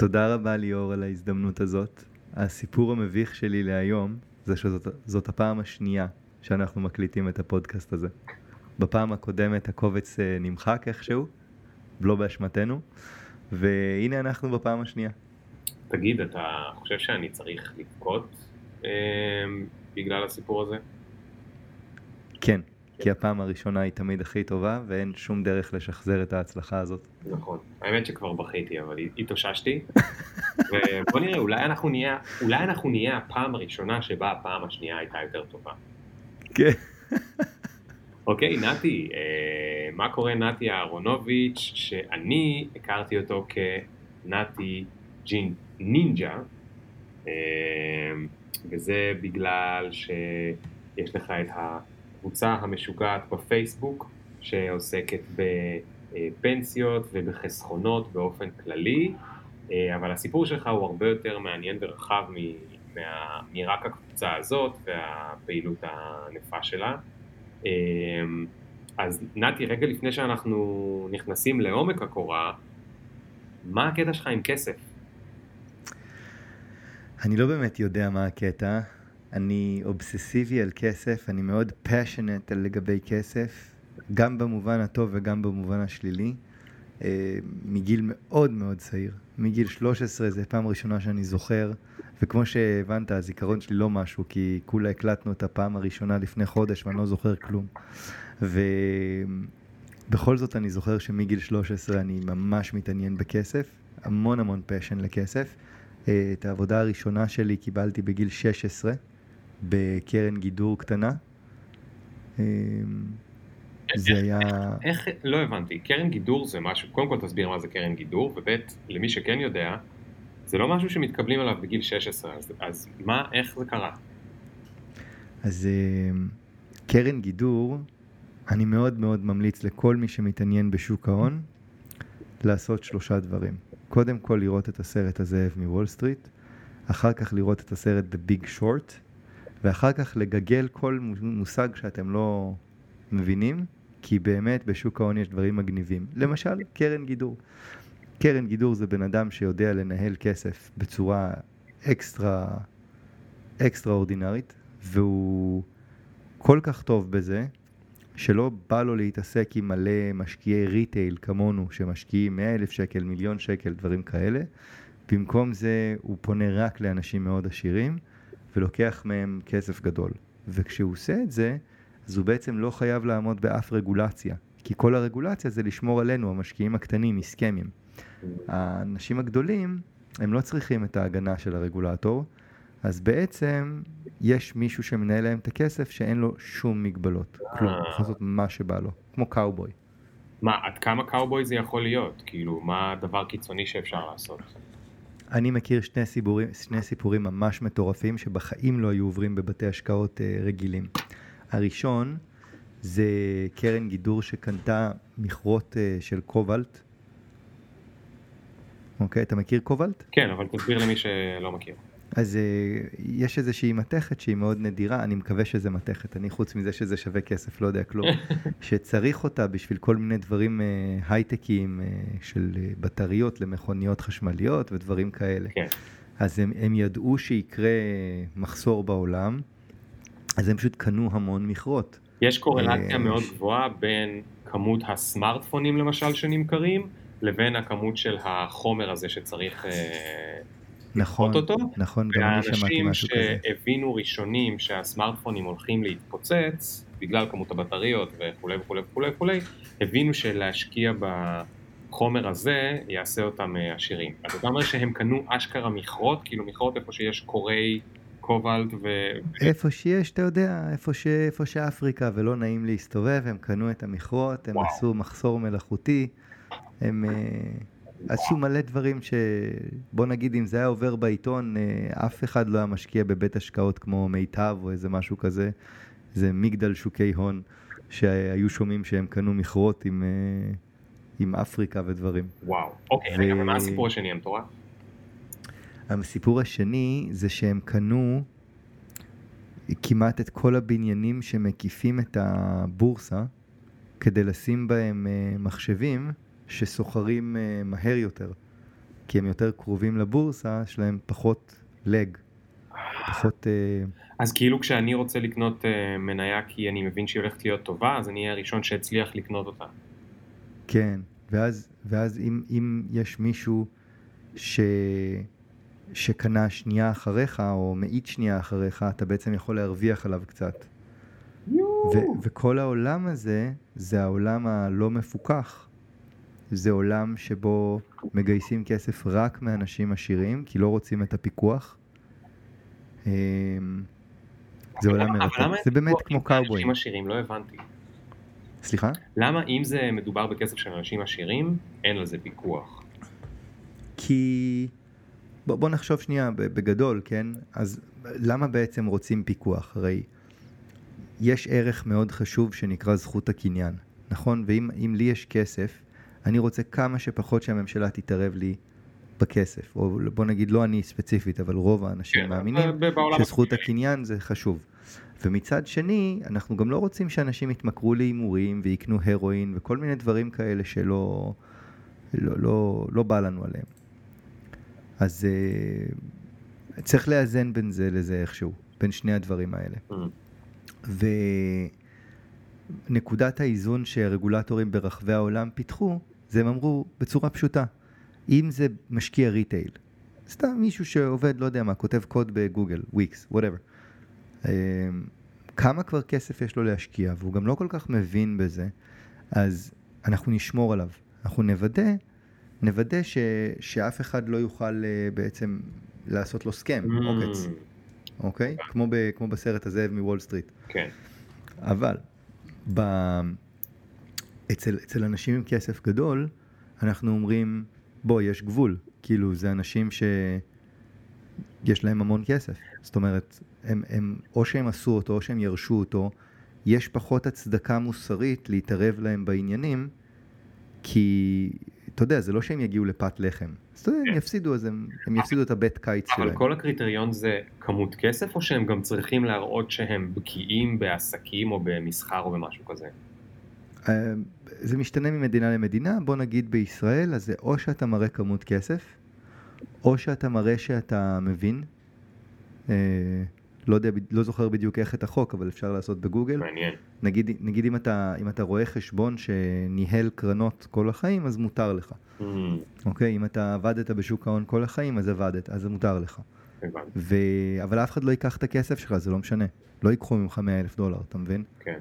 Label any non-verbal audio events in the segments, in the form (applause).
תודה רבה ליאור על ההזדמנות הזאת. הסיפור המביך שלי להיום זה שזאת הפעם השנייה שאנחנו מקליטים את הפודקאסט הזה. בפעם הקודמת הקובץ אה, נמחק איכשהו, לא באשמתנו, והנה אנחנו בפעם השנייה. תגיד, אתה חושב שאני צריך לבכות אה, בגלל הסיפור הזה? כן, כי הפעם הראשונה היא תמיד הכי טובה, ואין שום דרך לשחזר את ההצלחה הזאת. נכון. האמת שכבר בכיתי, אבל התאוששתי. (laughs) ובוא נראה, אולי אנחנו נהיה, אולי אנחנו נהיה הפעם הראשונה שבה הפעם השנייה הייתה יותר טובה. כן. אוקיי, נתי, אה, מה קורה נתי אהרונוביץ', שאני הכרתי אותו כנתי ג'ין נינג'ה, אה, וזה בגלל שיש לך את הקבוצה המשוגעת בפייסבוק, שעוסקת בפנסיות ובחסכונות באופן כללי, אה, אבל הסיפור שלך הוא הרבה יותר מעניין ורחב מרק הקבוצה הזאת והפעילות הענפה שלה. אמ, אז נתי, רגע לפני שאנחנו נכנסים לעומק הקורה, מה הקטע שלך עם כסף? אני לא באמת יודע מה הקטע. אני אובססיבי על כסף, אני מאוד פשנט לגבי כסף, גם במובן הטוב וגם במובן השלילי, אה, מגיל מאוד מאוד צעיר. מגיל 13 זה פעם ראשונה שאני זוכר, וכמו שהבנת, הזיכרון שלי לא משהו, כי כולה הקלטנו את הפעם הראשונה לפני חודש ואני לא זוכר כלום. ובכל זאת אני זוכר שמגיל 13 אני ממש מתעניין בכסף, המון המון פשן לכסף. אה, את העבודה הראשונה שלי קיבלתי בגיל 16 בקרן גידור קטנה. אה, זה היה... איך, לא הבנתי, קרן גידור זה משהו, קודם כל תסביר מה זה קרן גידור, וב' למי שכן יודע, זה לא משהו שמתקבלים עליו בגיל 16, אז, אז מה, איך זה קרה? אז אה, קרן גידור, אני מאוד מאוד ממליץ לכל מי שמתעניין בשוק ההון, לעשות שלושה דברים. קודם כל לראות את הסרט הזאב מוול סטריט, אחר כך לראות את הסרט The Big Short, ואחר כך לגגל כל מושג שאתם לא מבינים, כי באמת בשוק ההון יש דברים מגניבים. למשל, קרן גידור. קרן גידור זה בן אדם שיודע לנהל כסף בצורה אקסטרה, אקסטרה אורדינרית, והוא כל כך טוב בזה, שלא בא לו להתעסק עם מלא משקיעי retail כמונו, שמשקיעים 100 אלף שקל, מיליון שקל, דברים כאלה. במקום זה הוא פונה רק לאנשים מאוד עשירים, ולוקח מהם כסף גדול. וכשהוא עושה את זה, אז הוא בעצם לא חייב לעמוד באף רגולציה, כי כל הרגולציה זה לשמור עלינו, המשקיעים הקטנים, מסכמים. האנשים הגדולים, הם לא צריכים את ההגנה של הרגולטור, אז בעצם יש מישהו שמנהל להם את הכסף שאין לו שום מגבלות. כלום, הוא יכול לעשות מה שבא לו, כמו קאובוי. מה, עד כמה קאובוי זה יכול להיות? כאילו, מה הדבר קיצוני שאפשר לעשות? אני מכיר שני סיפורים, שני סיפורים ממש מטורפים שבחיים לא היו עוברים בבתי השקעות uh, רגילים. הראשון זה קרן גידור שקנתה מכרות uh, של קובלט. אוקיי, אתה מכיר קובלט? כן, אבל תסביר למי שלא מכיר. אז uh, יש איזושהי מתכת שהיא מאוד נדירה, אני מקווה שזה מתכת, אני חוץ מזה שזה שווה כסף, לא יודע כלום, (laughs) שצריך אותה בשביל כל מיני דברים uh, הייטקיים uh, של uh, בטריות למכוניות חשמליות ודברים כאלה. כן. אז הם, הם ידעו שיקרה מחסור בעולם, אז הם פשוט קנו המון מכרות. יש קורלציה מאוד גבוהה בין כמות הסמארטפונים למשל שנמכרים, לבין הכמות של החומר הזה שצריך... נכון, אותו, נכון, גם אני שמעתי משהו כזה. ואנשים שהבינו ראשונים שהסמארטפונים הולכים להתפוצץ, בגלל כמות הבטריות וכולי וכולי וכולי וכולי, הבינו שלהשקיע בחומר הזה יעשה אותם אה, עשירים. אז אתה אומר שהם קנו אשכרה מכרות, כאילו מכרות איפה שיש קורי קובלט ו... איפה שיש, אתה יודע, איפה, ש... איפה שאפריקה ולא נעים להסתובב, הם קנו את המכרות, הם וואו. עשו מחסור מלאכותי, הם... עשו מלא דברים ש... בוא נגיד אם זה היה עובר בעיתון, אה, אף אחד לא היה משקיע בבית השקעות כמו מיטב או איזה משהו כזה. זה מגדל שוקי הון שהיו שומעים שהם קנו מכרות עם, אה, עם אפריקה ודברים. וואו, אוקיי, ו... ומה הסיפור השני המטורף? הסיפור השני זה שהם קנו כמעט את כל הבניינים שמקיפים את הבורסה כדי לשים בהם אה, מחשבים. שסוחרים uh, מהר יותר. כי הם יותר קרובים לבורסה, יש להם פחות לג, פחות... אה, אז כאילו כשאני רוצה לקנות אה, מניה כי אני מבין שהיא הולכת להיות טובה, אז אני אהיה הראשון שהצליח לקנות אותה. כן, ואז, ואז אם, אם יש מישהו ש... שקנה שנייה אחריך, או מאית שנייה אחריך, אתה בעצם יכול להרוויח עליו קצת. ו- וכל העולם הזה, זה העולם הלא מפוקח. זה עולם שבו מגייסים כסף רק מאנשים עשירים, כי לא רוצים את הפיקוח. אמ, זה עולם מרתק, זה באמת כמו קאובוי. אנשים עשירים, לא הבנתי. סליחה? למה אם זה מדובר בכסף של אנשים עשירים, אין לזה פיקוח? כי... בוא, בוא נחשוב שנייה בגדול, כן? אז למה בעצם רוצים פיקוח? הרי יש ערך מאוד חשוב שנקרא זכות הקניין, נכון? ואם לי יש כסף, אני רוצה כמה שפחות שהממשלה תתערב לי בכסף, או בוא נגיד לא אני ספציפית, אבל רוב האנשים כן, מאמינים שזכות הקניין זה חשוב. ומצד שני, אנחנו גם לא רוצים שאנשים יתמכרו להימורים ויקנו הרואין וכל מיני דברים כאלה שלא לא, לא, לא בא לנו עליהם. אז uh, צריך לאזן בין זה לזה איכשהו, בין שני הדברים האלה. Mm. ונקודת האיזון שרגולטורים ברחבי העולם פיתחו, זה הם אמרו בצורה פשוטה, אם זה משקיע retail, סתם מישהו שעובד, לא יודע מה, כותב קוד בגוגל, וויקס, whatever. אמ, כמה כבר כסף יש לו להשקיע, והוא גם לא כל כך מבין בזה, אז אנחנו נשמור עליו. אנחנו נוודא, נוודא ש, שאף אחד לא יוכל uh, בעצם לעשות לו סכם, mm. עוקץ, אוקיי? כמו, ב, כמו בסרט הזאב מוול סטריט. כן. אבל, ב... אצל, אצל אנשים עם כסף גדול, אנחנו אומרים, בוא, יש גבול. כאילו, זה אנשים שיש להם המון כסף. זאת אומרת, הם, הם, או שהם עשו אותו, או שהם ירשו אותו, יש פחות הצדקה מוסרית להתערב להם בעניינים, כי, אתה יודע, זה לא שהם יגיעו לפת לחם. אז אתה יודע, הם כן. יפסידו, אז הם, הם יפסידו את הבית קיץ שלהם. אבל כל הקריטריון זה כמות כסף, או שהם גם צריכים להראות שהם בקיאים בעסקים או במסחר או במשהו כזה? אה, זה משתנה ממדינה למדינה, בוא נגיד בישראל, אז זה או שאתה מראה כמות כסף, או שאתה מראה שאתה מבין. אה, לא יודע, לא זוכר בדיוק איך את החוק, אבל אפשר לעשות בגוגל. מעניין. נגיד, נגיד אם, אתה, אם אתה רואה חשבון שניהל קרנות כל החיים, אז מותר לך. Mm. אוקיי? אם אתה עבדת בשוק ההון כל החיים, אז עבדת, אז זה מותר לך. ו... אבל אף אחד לא ייקח את הכסף שלך, זה לא משנה. לא ייקחו ממך 100 אלף דולר, אתה מבין? כן.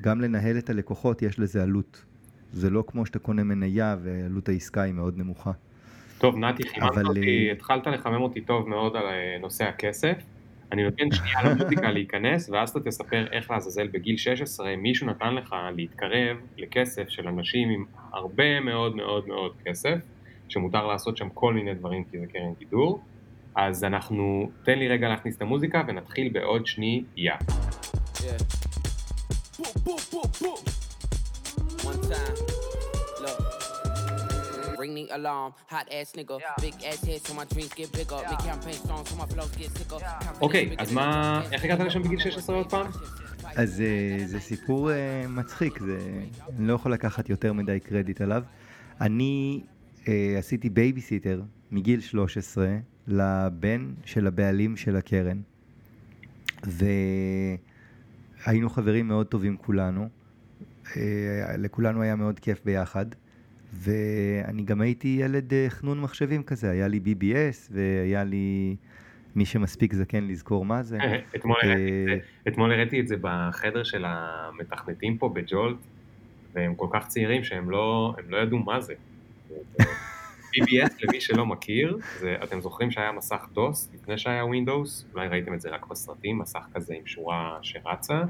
גם לנהל את הלקוחות יש לזה עלות. זה לא כמו שאתה קונה מניה ועלות העסקה היא מאוד נמוכה. טוב, נתי, חיממת אבל... אותי, אה, התחלת לחמם אותי טוב מאוד על אה, נושא הכסף. אני נותן (laughs) שנייה למוזיקה להיכנס, ואז אתה תספר איך לעזאזל בגיל 16 מישהו נתן לך להתקרב לכסף של אנשים עם הרבה מאוד מאוד מאוד כסף, שמותר לעשות שם כל מיני דברים כי זה קרן גידור. אז אנחנו, תן לי רגע להכניס את המוזיקה ונתחיל בעוד שנייה. Yeah. One time, look. Ring the alarm, hot ass nigga, big ass head so my dreams get bigger, make campaign songs so my flows get sicker. אוקיי, אז מה, איך הגעת לשם בגיל 16 עוד פעם? אז אה, זה סיפור uh, מצחיק, זה, אני לא יכול לקחת יותר מדי קרדיט עליו. אני uh, עשיתי בייביסיטר מגיל 13 לבן של הבעלים של הקרן, והיינו חברים מאוד טובים כולנו. אה, לכולנו היה מאוד כיף ביחד. ואני גם הייתי ילד אה, חנון מחשבים כזה, היה לי BBS והיה לי מי שמספיק זקן לזכור מה זה. (laughs) אה, אתמול הראיתי את זה בחדר של המתכנתים פה בג'ולט, והם כל כך צעירים שהם לא, לא ידעו מה זה. BBS למי שלא מכיר, זה, אתם זוכרים שהיה מסך דוס לפני שהיה Windows? אולי ראיתם את זה רק בסרטים, מסך כזה עם שורה שרצה.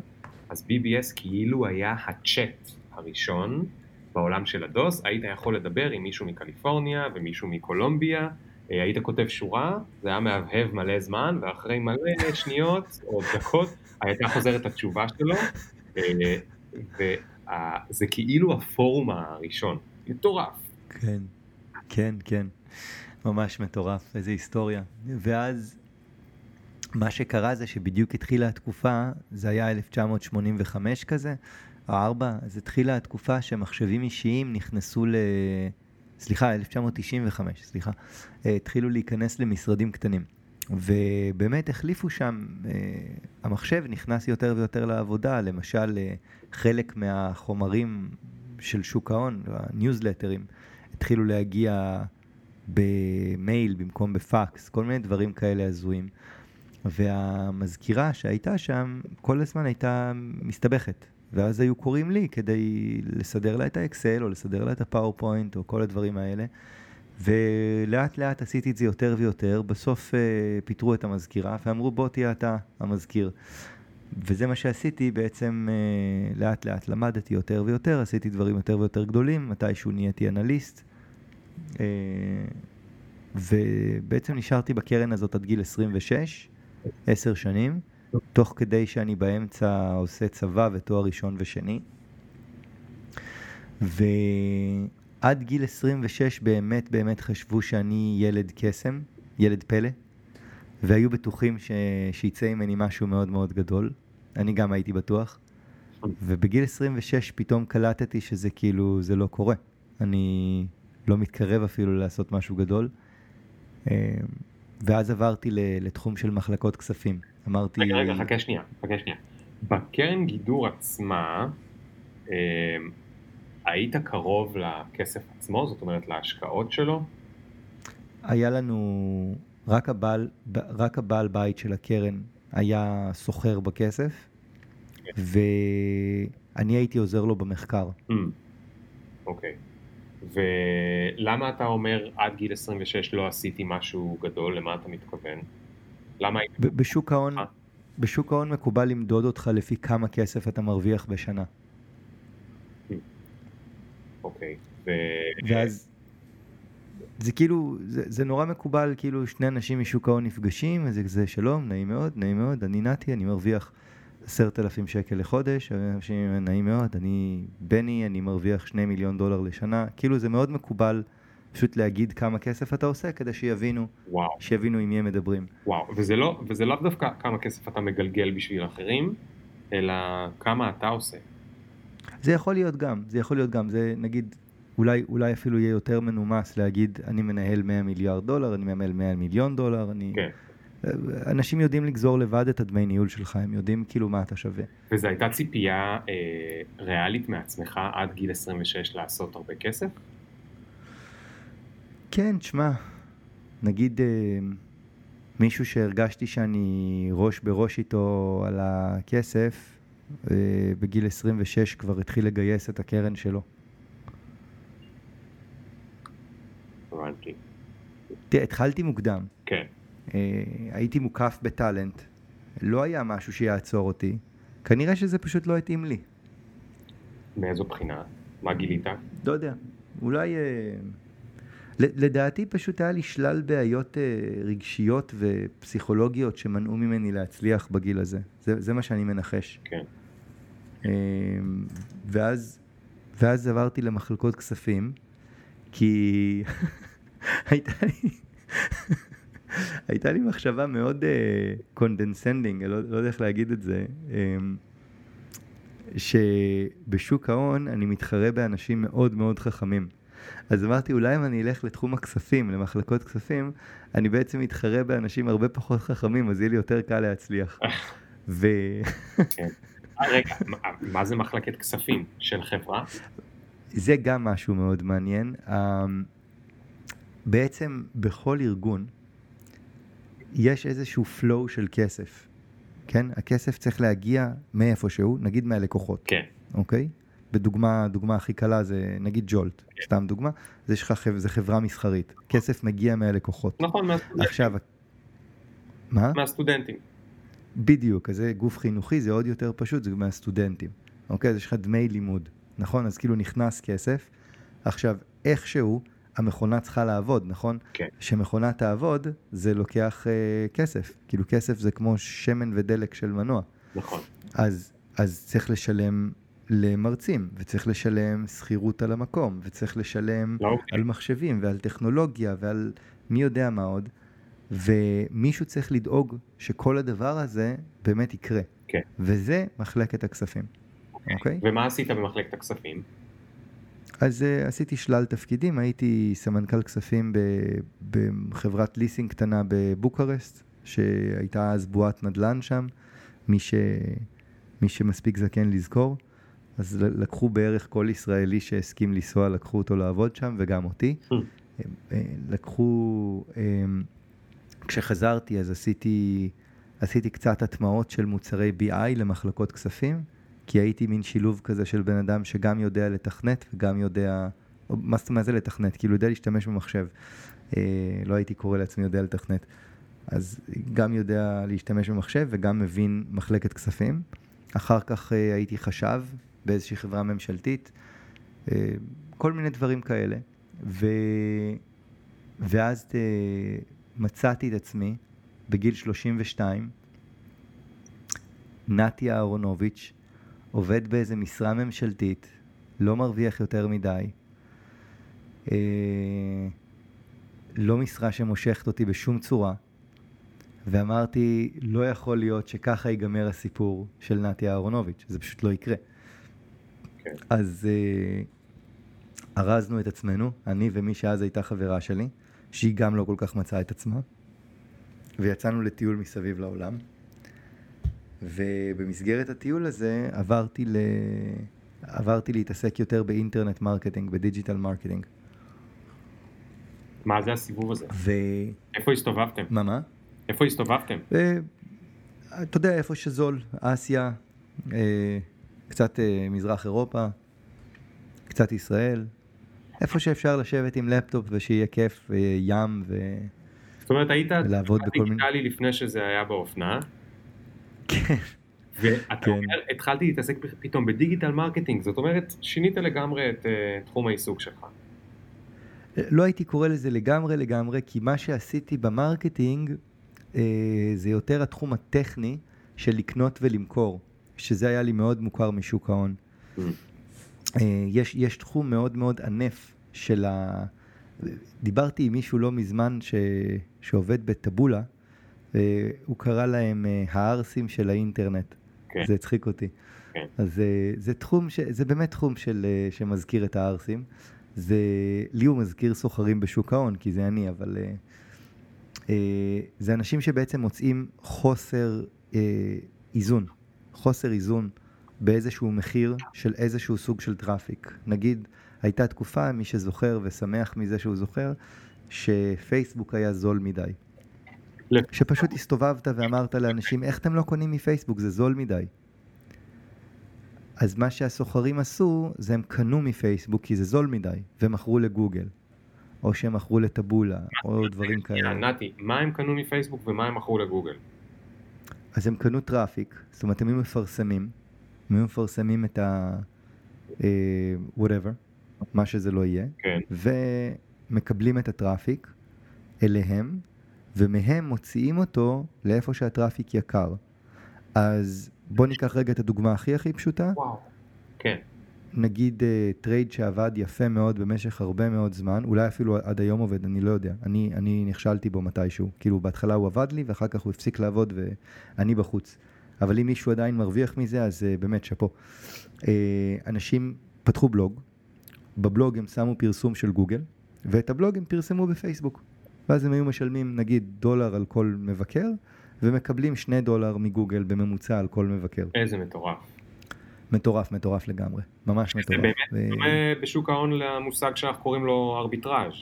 אז BBS כאילו היה הצ'אט הראשון בעולם של הדוס, היית יכול לדבר עם מישהו מקליפורניה ומישהו מקולומביה, אה, היית כותב שורה, זה היה מהבהב מלא זמן, ואחרי מלא שניות או דקות הייתה חוזרת התשובה שלו, אה, וזה כאילו הפורום הראשון, מטורף. כן, כן, כן, ממש מטורף, איזה היסטוריה. ואז מה שקרה זה שבדיוק התחילה התקופה, זה היה 1985 כזה, או 4, אז התחילה התקופה שמחשבים אישיים נכנסו סליחה, 1995, סליחה, אה, התחילו להיכנס למשרדים קטנים. ובאמת החליפו שם, אה, המחשב נכנס יותר ויותר לעבודה, למשל אה, חלק מהחומרים של שוק ההון, הניוזלטרים, התחילו להגיע במייל במקום בפקס, כל מיני דברים כאלה הזויים. והמזכירה שהייתה שם כל הזמן הייתה מסתבכת. ואז היו קוראים לי כדי לסדר לה את האקסל, או לסדר לה את הפאורפוינט, או כל הדברים האלה. ולאט לאט עשיתי את זה יותר ויותר, בסוף uh, פיטרו את המזכירה ואמרו בוא תהיה אתה המזכיר. וזה מה שעשיתי בעצם uh, לאט לאט למדתי יותר ויותר, עשיתי דברים יותר ויותר גדולים, מתישהו נהייתי אנליסט. Uh, ובעצם נשארתי בקרן הזאת עד גיל 26, עשר שנים, תוך כדי שאני באמצע עושה צבא ותואר ראשון ושני. ועד גיל 26 באמת באמת חשבו שאני ילד קסם, ילד פלא, והיו בטוחים ש... שיצא ממני משהו מאוד מאוד גדול. אני גם הייתי בטוח. ובגיל 26 פתאום קלטתי שזה כאילו, זה לא קורה. אני לא מתקרב אפילו לעשות משהו גדול. אה, ואז עברתי לתחום של מחלקות כספים. אמרתי... רגע, רגע, חכה שנייה, חכה שנייה. בקרן גידור עצמה, אה, היית קרוב לכסף עצמו? זאת אומרת, להשקעות שלו? היה לנו, רק הבעל, רק הבעל בית של הקרן היה סוחר בכסף, ואני הייתי עוזר לו במחקר. Mm, אוקיי. ולמה אתה אומר עד גיל 26 לא עשיתי משהו גדול? למה אתה מתכוון? למה. בשוק ההון, אה? בשוק ההון מקובל למדוד אותך לפי כמה כסף אתה מרוויח בשנה. אוקיי. ו... ואז זה כאילו, זה, זה נורא מקובל, כאילו שני אנשים משוק ההון נפגשים, אז זה שלום, נעים מאוד, נעים מאוד, אני נתי, אני מרוויח עשרת אלפים שקל לחודש, אנשים נעים מאוד, אני בני, אני מרוויח שני מיליון דולר לשנה, כאילו זה מאוד מקובל פשוט להגיד כמה כסף אתה עושה כדי שיבינו, וואו. שיבינו עם מי הם מדברים. וואו, וזה לא, וזה לאו דווקא כמה כסף אתה מגלגל בשביל אחרים, אלא כמה אתה עושה. זה יכול להיות גם, זה יכול להיות גם, זה נגיד, אולי, אולי אפילו יהיה יותר מנומס להגיד, אני מנהל 100 מיליארד דולר, אני מנהל 100 מיליון דולר, אני... כן. אנשים יודעים לגזור לבד את הדמי ניהול שלך, הם יודעים כאילו מה אתה שווה. וזו הייתה ציפייה אה, ריאלית מעצמך עד גיל 26 לעשות הרבה כסף? כן, תשמע, נגיד אה, מישהו שהרגשתי שאני ראש בראש איתו על הכסף, אה, בגיל 26 כבר התחיל לגייס את הקרן שלו. הבנתי. תראה, התחלתי מוקדם. כן. אה, הייתי מוקף בטאלנט, לא היה משהו שיעצור אותי, כנראה שזה פשוט לא התאים לי. מאיזו בחינה? מה גילית? לא יודע, אולי... אה, לדעתי פשוט היה לי שלל בעיות אה, רגשיות ופסיכולוגיות שמנעו ממני להצליח בגיל הזה. זה, זה מה שאני מנחש. כן. ואז, ואז עברתי למחלקות כספים, כי (laughs) הייתה לי... הייתה לי מחשבה מאוד condescending, uh, לא, לא יודע איך להגיד את זה, um, שבשוק ההון אני מתחרה באנשים מאוד מאוד חכמים. אז אמרתי, אולי אם אני אלך לתחום הכספים, למחלקות כספים, אני בעצם מתחרה באנשים הרבה פחות חכמים, אז יהיה לי יותר קל להצליח. (laughs) ו... כן. אה, רגע, מה זה מחלקת כספים? של חברה? זה גם משהו מאוד מעניין. אמ, בעצם בכל ארגון, יש איזשהו flow של כסף, כן? הכסף צריך להגיע מאיפשהו, נגיד מהלקוחות. כן. אוקיי? בדוגמה, דוגמה הכי קלה זה נגיד ג'ולט, כן. סתם דוגמה, זה לך, זה חברה מסחרית, כסף מגיע מהלקוחות. נכון, מהסטודנטים. עכשיו, מה? מהסטודנטים. בדיוק, אז זה גוף חינוכי, זה עוד יותר פשוט, זה מהסטודנטים. אוקיי, אז יש לך דמי לימוד, נכון? אז כאילו נכנס כסף. עכשיו, איכשהו, המכונה צריכה לעבוד, נכון? כן. שמכונה תעבוד, זה לוקח אה, כסף. כאילו כסף זה כמו שמן ודלק של מנוע. נכון. אז, אז צריך לשלם למרצים, וצריך לשלם שכירות על המקום, וצריך לשלם לא. על מחשבים ועל טכנולוגיה ועל מי יודע מה עוד, ומישהו צריך לדאוג שכל הדבר הזה באמת יקרה. כן. וזה מחלקת הכספים, אוקיי? Okay. Okay? ומה עשית במחלקת הכספים? אז uh, עשיתי שלל תפקידים, הייתי סמנכ"ל כספים ב, בחברת ליסינג קטנה בבוקרשט, שהייתה אז בועת נדל"ן שם, מי, ש, מי שמספיק זקן לזכור. אז לקחו בערך כל ישראלי שהסכים לנסוע, לקחו אותו לעבוד שם, וגם אותי. Hmm. אה, לקחו, אה, כשחזרתי אז עשיתי, עשיתי קצת הטמעות של מוצרי BI למחלקות כספים, כי הייתי מין שילוב כזה של בן אדם שגם יודע לתכנת וגם יודע, מה, מה זה לתכנת? כאילו יודע להשתמש במחשב. אה, לא הייתי קורא לעצמי יודע לתכנת. אז גם יודע להשתמש במחשב וגם מבין מחלקת כספים. אחר כך הייתי חשב באיזושהי חברה ממשלתית, כל מיני דברים כאלה. ו... ואז. אה, מצאתי את עצמי בגיל 32, נתי אהרונוביץ', עובד באיזה משרה ממשלתית, לא מרוויח יותר מדי, אה, לא משרה שמושכת אותי בשום צורה, ואמרתי, לא יכול להיות שככה ייגמר הסיפור של נתי אהרונוביץ', זה פשוט לא יקרה. כן. אז אה, ארזנו את עצמנו, אני ומי שאז הייתה חברה שלי, שהיא גם לא כל כך מצאה את עצמה, ויצאנו לטיול מסביב לעולם. ובמסגרת הטיול הזה עברתי, ל... עברתי להתעסק יותר ב internet marketing, ב digital marketing. מה זה הסיבוב הזה? ו... איפה הסתובבתם? מה, מה? איפה הסתובבתם? ו... אתה יודע, איפה שזול, אסיה, אה, קצת אה, מזרח אירופה, קצת ישראל, איפה שאפשר לשבת עם לפטופ ושיהיה כיף ים ו... זאת אומרת, היית דיגיטלי לפני שזה היה באופנה. כן. ואתה כן. אומר, התחלתי להתעסק פתאום ב digital marketing, זאת אומרת, שינית לגמרי את uh, תחום העיסוק שלך. לא הייתי קורא לזה לגמרי לגמרי, כי מה שעשיתי ב marketing uh, זה יותר התחום הטכני של לקנות ולמכור, שזה היה לי מאוד מוכר משוק ההון. Mm. Uh, יש, יש תחום מאוד מאוד ענף של ה... דיברתי עם מישהו לא מזמן ש... שעובד בטבולה, הוא קרא להם אה, הערסים של האינטרנט. כן. זה הצחיק אותי. כן. אז אה, זה תחום, ש... זה באמת תחום של... אה, שמזכיר את הערסים. זה, לי הוא מזכיר סוחרים בשוק ההון, כי זה אני, אבל זה אנשים שבעצם מוצאים חוסר איזון, חוסר איזון באיזשהו מחיר של איזשהו סוג של traffic. נגיד, הייתה תקופה, מי שזוכר ושמח מזה שהוא זוכר, שפייסבוק היה זול מדי. שפשוט הסתובבת ואמרת לאנשים, איך אתם לא קונים מפייסבוק, זה זול מדי. אז מה שהסוחרים עשו, זה הם קנו מפייסבוק כי זה זול מדי, ומכרו לגוגל. או שהם מכרו לטבולה, או דברים כאלה. נתי, מה הם קנו מפייסבוק ומה הם מכרו לגוגל? אז הם קנו traffic, זאת אומרת הם היו מפרסמים, הם היו מפרסמים את ה... Whatever, מה שזה לא יהיה, כן. ומקבלים את ה traffic אליהם, ומהם מוציאים אותו לאיפה שה traffic יקר. אז בוא ניקח רגע את הדוגמה הכי הכי פשוטה. וואו, כן. נגיד uh, trade שעבד יפה מאוד במשך הרבה מאוד זמן, אולי אפילו עד היום עובד, אני לא יודע. אני, אני נכשלתי בו מתישהו. כאילו בהתחלה הוא עבד לי ואחר כך הוא הפסיק לעבוד ואני בחוץ. אבל אם מישהו עדיין מרוויח מזה, אז uh, באמת שאפו. Uh, אנשים פתחו בלוג, בבלוג הם שמו פרסום של גוגל, ואת הבלוג הם פרסמו בפייסבוק. ואז הם היו משלמים נגיד דולר על כל מבקר, ומקבלים שני דולר מגוגל בממוצע על כל מבקר. איזה מטורף. מטורף, מטורף לגמרי. ממש מטורף. זה באמת ו... דומה בשוק ההון למושג שאנחנו קוראים לו ארביטראז'.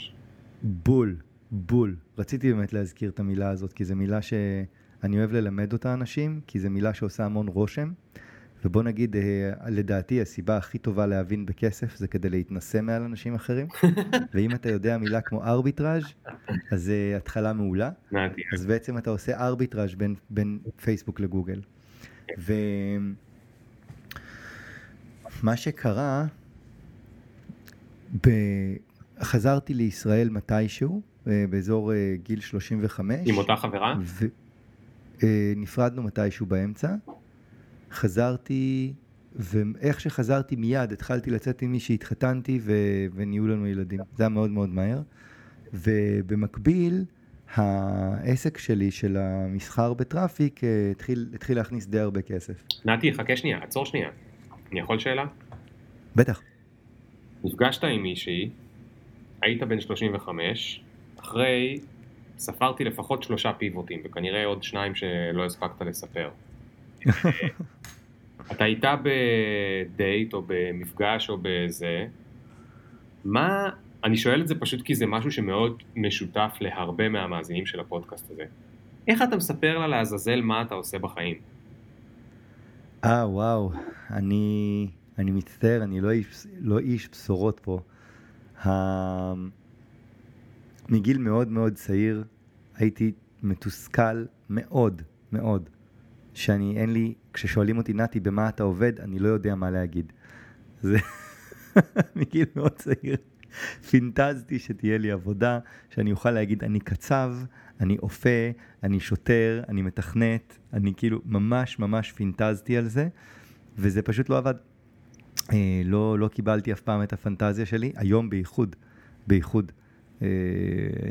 בול, בול. רציתי באמת להזכיר את המילה הזאת, כי זו מילה שאני אוהב ללמד אותה אנשים, כי זו מילה שעושה המון רושם. ובוא נגיד, אה, לדעתי הסיבה הכי טובה להבין בכסף זה כדי להתנסה מעל אנשים אחרים. (laughs) ואם אתה יודע מילה כמו ארביטראז', אז זה התחלה מעולה. אז בעצם אתה עושה ארביטראז' בין, בין פייסבוק לגוגל. ומה שקרה, ב... חזרתי לישראל מתישהו, אה, באזור אה, גיל 35. עם אותה חברה? ונפרדנו מתישהו באמצע. חזרתי, ואיך שחזרתי מיד התחלתי לצאת עם מי שהתחתנתי ו... ונהיו לנו ילדים. זה היה מאוד מאוד מהר. ובמקביל, העסק שלי של המסחר בטראפיק אה, התחיל, התחיל להכניס די הרבה כסף. נתי, חכה שנייה, עצור שנייה. אני יכול שאלה? בטח. נפגשת עם מישהי, היית בן 35, אחרי, ספרתי לפחות שלושה פיבוטים, וכנראה עוד שניים שלא הספקת לספר. אתה איתה בדייט או במפגש או בזה, מה, אני שואל את זה פשוט כי זה משהו שמאוד משותף להרבה מהמאזינים של הפודקאסט הזה. איך אתה מספר לה לעזאזל מה אתה עושה בחיים? אה, וואו, אני, אני מצטער, אני לא איש, לא איש בשורות פה. מגיל מאוד מאוד צעיר הייתי מתוסכל מאוד מאוד, שאני, אין לי, כששואלים אותי, נתי, במה אתה עובד, אני לא יודע מה להגיד. זה (laughs) מגיל מאוד צעיר. פינטזתי שתהיה לי עבודה, שאני אוכל להגיד, אני קצב, אני אופה, אני שוטר, אני מתכנת, אני כאילו ממש ממש פינטזתי על זה, וזה פשוט לא עבד. אה, לא, לא קיבלתי אף פעם את הפנטזיה שלי, היום בייחוד, בייחוד. אה,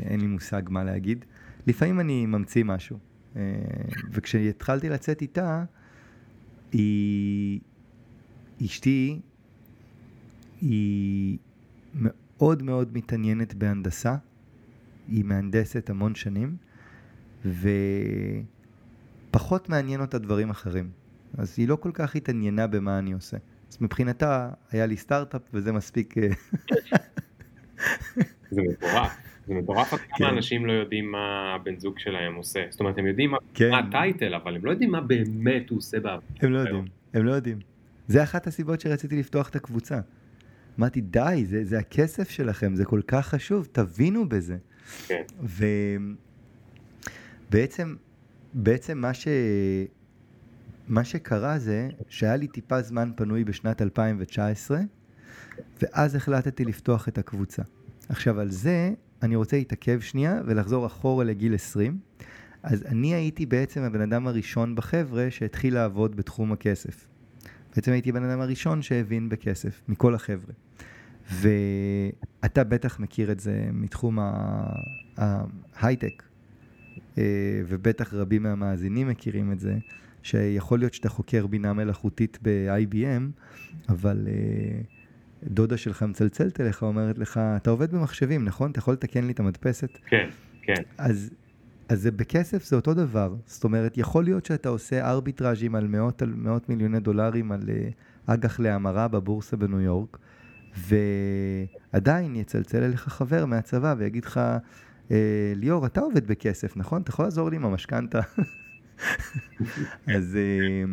אין לי מושג מה להגיד. לפעמים אני ממציא משהו. אה, וכשהתחלתי לצאת איתה, היא... אשתי, היא מאוד מאוד מתעניינת בהנדסה, היא מהנדסת המון שנים, ופחות מעניין אותה דברים אחרים. אז היא לא כל כך התעניינה במה אני עושה. אז מבחינתה היה לי סטארט-אפ וזה מספיק... אה, זה מטורף. זה מטורף עד כמה כן. אנשים לא יודעים מה הבן זוג שלהם עושה. זאת אומרת, הם יודעים כן. מה הטייטל, אבל הם לא יודעים מה באמת הוא עושה בעבודה. הם לא יודעים, הם לא יודעים. זה אחת הסיבות שרציתי לפתוח את הקבוצה. אמרתי, די, זה, זה הכסף שלכם, זה כל כך חשוב, תבינו בזה. כן. ובעצם, בעצם מה, ש... מה שקרה זה שהיה לי טיפה זמן פנוי בשנת 2019, ואז החלטתי לפתוח את הקבוצה. עכשיו, על זה אני רוצה להתעכב שנייה ולחזור אחורה לגיל 20. אז אני הייתי בעצם הבן אדם הראשון בחבר'ה שהתחיל לעבוד בתחום הכסף. בעצם הייתי הבן אדם הראשון שהבין בכסף, מכל החבר'ה. ואתה בטח מכיר את זה מתחום ההייטק, אה, ובטח רבים מהמאזינים מכירים את זה, שיכול להיות שאתה חוקר בינה מלאכותית ב-IBM, אבל אה, דודה שלך מצלצלת אליך, אומרת לך, אתה עובד במחשבים, נכון? אתה יכול לתקן לי את המדפסת? כן, כן. אז, אז זה בכסף זה אותו דבר. זאת אומרת, יכול להיות שאתה עושה ארביטראז'ים על מאות, על מאות מיליוני דולרים על אה, אג"ח להמרה בבורסה בניו יורק, ועדיין יצלצל אליך חבר מהצבא ויגיד לך, אה, ליאור, אתה עובד בכסף, נכון? אתה יכול לעזור לי עם המשכנתה? (laughs) אז אה,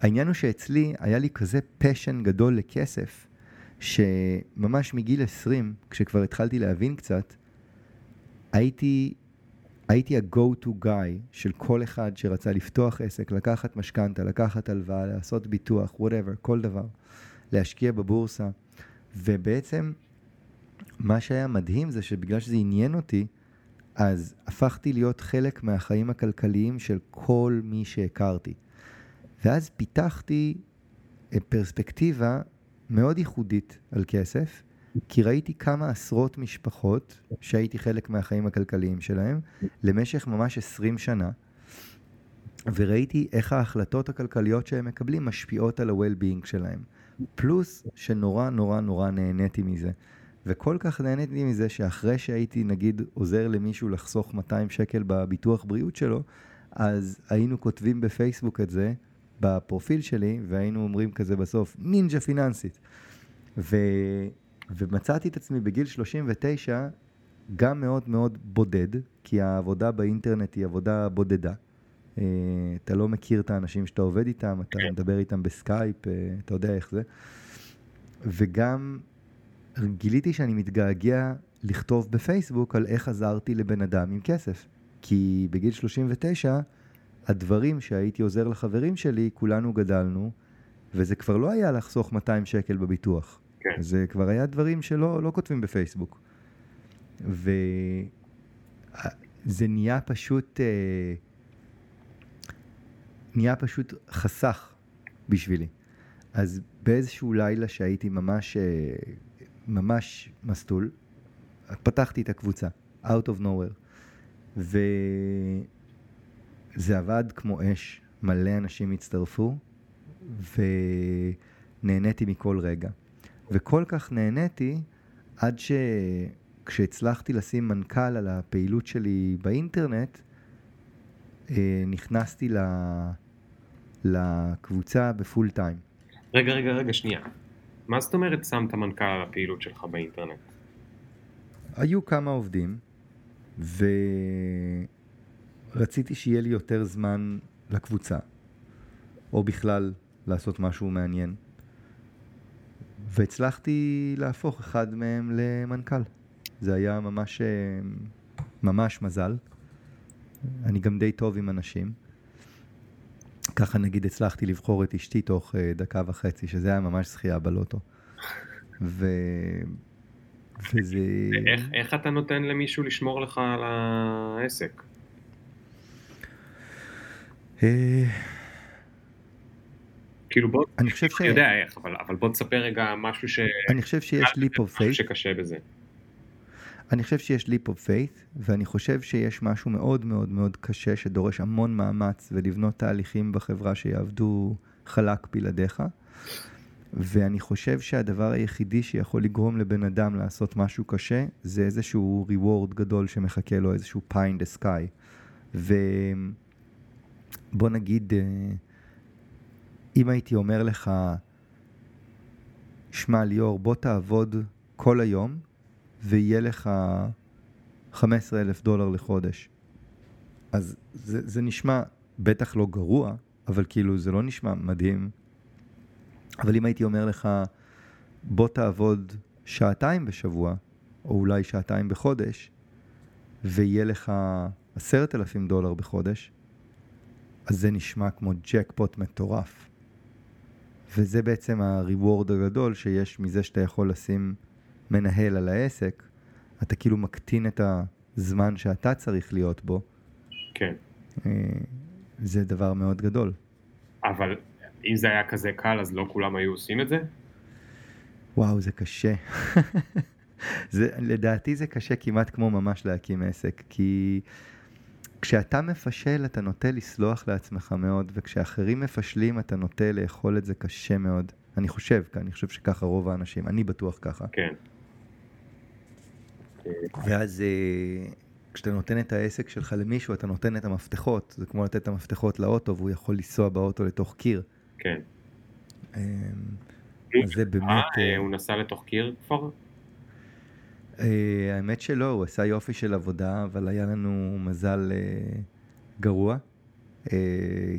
העניין הוא שאצלי היה לי כזה פשן גדול לכסף, שממש מגיל 20, כשכבר התחלתי להבין קצת, הייתי, הייתי ה-go to guy של כל אחד שרצה לפתוח עסק, לקחת משכנתה, לקחת הלוואה, לעשות ביטוח, whatever, כל דבר, להשקיע בבורסה. ובעצם מה שהיה מדהים זה שבגלל שזה עניין אותי, אז הפכתי להיות חלק מהחיים הכלכליים של כל מי שהכרתי. ואז פיתחתי פרספקטיבה מאוד ייחודית על כסף, כי ראיתי כמה עשרות משפחות שהייתי חלק מהחיים הכלכליים שלהם למשך ממש 20 שנה, וראיתי איך ההחלטות הכלכליות שהם מקבלים משפיעות על ה-well-being שלהם. פלוס שנורא נורא נורא נהניתי מזה. וכל כך נהניתי מזה שאחרי שהייתי נגיד עוזר למישהו לחסוך 200 שקל בביטוח בריאות שלו, אז היינו כותבים בפייסבוק את זה, בפרופיל שלי, והיינו אומרים כזה בסוף, נינג'ה פיננסית. ו... ומצאתי את עצמי בגיל 39 גם מאוד מאוד בודד, כי העבודה באינטרנט היא עבודה בודדה. אה, אתה לא מכיר את האנשים שאתה עובד איתם, אתה כן. מדבר איתם בסקייפ, אה, אתה יודע איך זה. וגם גיליתי שאני מתגעגע לכתוב בפייסבוק על איך עזרתי לבן אדם עם כסף. כי בגיל 39, הדברים שהייתי עוזר לחברים שלי, כולנו גדלנו, וזה כבר לא היה לחסוך 200 שקל בביטוח. כן. זה כבר היה דברים שלא לא כותבים בפייסבוק. וזה נהיה פשוט, אה, נהיה פשוט חסך בשבילי. אז באיזשהו לילה שהייתי ממש, אה, ממש מסטול, פתחתי את הקבוצה, Out of Nowhere, וזה עבד כמו אש, מלא אנשים הצטרפו, ונהניתי מכל רגע. וכל כך נהניתי עד שכשהצלחתי לשים מנכ"ל על הפעילות שלי באינטרנט, אה, נכנסתי ל... לקבוצה בפול טיים. רגע, רגע, רגע, שנייה. מה זאת אומרת שמת מנכ"ל על הפעילות שלך באינטרנט? היו כמה עובדים, ורציתי שיהיה לי יותר זמן לקבוצה, או בכלל לעשות משהו מעניין. והצלחתי להפוך אחד מהם למנכ"ל. זה היה ממש, אה, ממש מזל. אני גם די טוב עם אנשים. ככה נגיד הצלחתי לבחור את אשתי תוך אה, דקה וחצי, שזה היה ממש זכייה בלוטו. ו... וזה... איך, איך אתה נותן למישהו לשמור לך על העסק? כאילו בוא, אני חושב ש... אני יודע איך, אבל, אבל בוא תספר רגע משהו ש... אני חושב שיש of משהו faith. שקשה בזה. אני חושב שיש leap of faith, ואני חושב שיש משהו מאוד מאוד מאוד קשה שדורש המון מאמץ ולבנות תהליכים בחברה שיעבדו חלק בלעדיך. ואני חושב שהדבר היחידי שיכול לגרום לבן אדם לעשות משהו קשה, זה איזשהו reward גדול שמחכה לו, איזשהו pie in the sky. ובוא נגיד, אה, אם הייתי אומר לך, שמע ליאור, בוא תעבוד כל היום, ויהיה לך 15 אלף דולר לחודש. אז זה, זה נשמע בטח לא גרוע, אבל כאילו זה לא נשמע מדהים. אבל אם הייתי אומר לך, בוא תעבוד שעתיים בשבוע, או אולי שעתיים בחודש, ויהיה לך עשרת אלפים דולר בחודש, אז זה נשמע כמו ג'קפוט מטורף. וזה בעצם הריוורד הגדול שיש מזה שאתה יכול לשים מנהל על העסק, אתה כאילו מקטין את הזמן שאתה צריך להיות בו. כן. אה, זה דבר מאוד גדול. אבל אם זה היה כזה קל, אז לא כולם היו עושים את זה? וואו, זה קשה. (laughs) זה, לדעתי זה קשה כמעט כמו ממש להקים עסק, כי כשאתה מפשל אתה נוטה לסלוח לעצמך מאוד, וכשאחרים מפשלים אתה נוטה לאכול את זה קשה מאוד. אני חושב, כי אני חושב שככה רוב האנשים, אני בטוח ככה. כן. ואז אה, כשאתה נותן את העסק שלך למישהו, אתה נותן את המפתחות, זה כמו לתת את המפתחות לאוטו והוא יכול לנסוע באוטו לתוך קיר. כן. אה, אז זה באמת... אה, אה, הוא נסע לתוך קיר כבר? אה, האמת שלא, הוא עשה יופי של עבודה, אבל היה לנו מזל אה, גרוע, אה,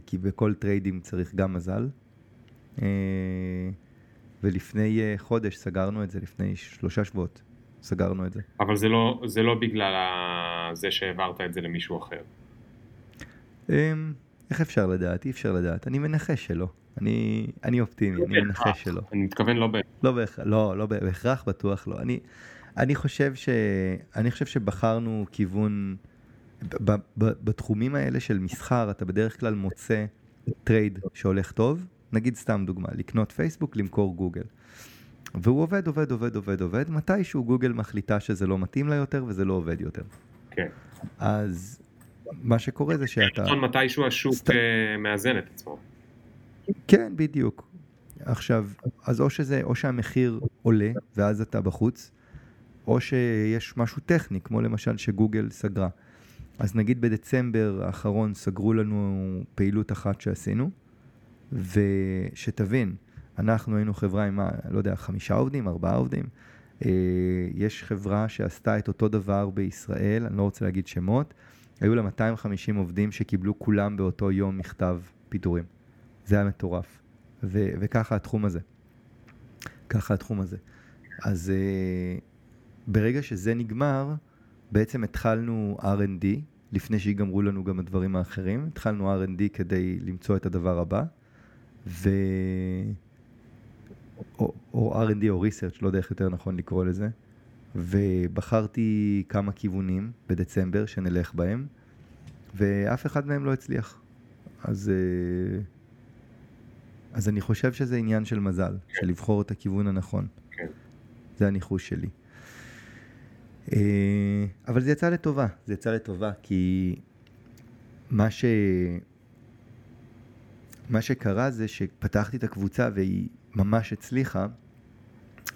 כי בכל טריידים צריך גם מזל. אה, ולפני אה, חודש סגרנו את זה, לפני שלושה שבועות סגרנו את זה. אבל זה לא, זה לא בגלל. זה שהעברת את זה למישהו אחר. אה, איך אפשר לדעת? אי אפשר לדעת. אני מנחש שלא. אני, אני אופטימי, אני מנחש שלא. אני מתכוון לא ב... לא בהכרח, לא, לא בהכרח בטוח לא. אני, אני חושב ש... אני חושב שבחרנו כיוון... ב, ב, בתחומים האלה של מסחר אתה בדרך כלל מוצא trade שהולך טוב, נגיד סתם דוגמה, לקנות פייסבוק, למכור גוגל. והוא עובד, עובד, עובד, עובד, עובד, מתישהו גוגל מחליטה שזה לא מתאים לה יותר וזה לא עובד יותר. כן. אז מה שקורה זה שאתה... נכון, מתישהו השוק סת- אה, מאזן את עצמו. כן, בדיוק. עכשיו, אז או שזה, או שהמחיר עולה ואז אתה בחוץ, או שיש משהו טכני, כמו למשל שגוגל סגרה. אז נגיד בדצמבר האחרון סגרו לנו פעילות אחת שעשינו, ושתבין, אנחנו היינו חברה עם, לא יודע, חמישה עובדים, ארבעה עובדים. אה, יש חברה שעשתה את אותו דבר בישראל, אני לא רוצה להגיד שמות, היו לה 250 עובדים שקיבלו כולם באותו יום מכתב פיטורים. זה היה מטורף. ו- וככה התחום הזה. ככה התחום הזה. אז uh, ברגע שזה נגמר, בעצם התחלנו R&D, לפני שיגמרו לנו גם הדברים האחרים, התחלנו R&D כדי למצוא את הדבר הבא, ו... או, או R&D או research, לא יודע איך יותר נכון לקרוא לזה, ובחרתי כמה כיוונים בדצמבר שנלך בהם, ואף אחד מהם לא הצליח. אז... Uh, אז אני חושב שזה עניין של מזל, של לבחור את הכיוון הנכון. כן. זה הניחוש שלי. אה, אבל זה יצא לטובה, זה יצא לטובה, כי מה ש... מה שקרה זה שפתחתי את הקבוצה והיא ממש הצליחה,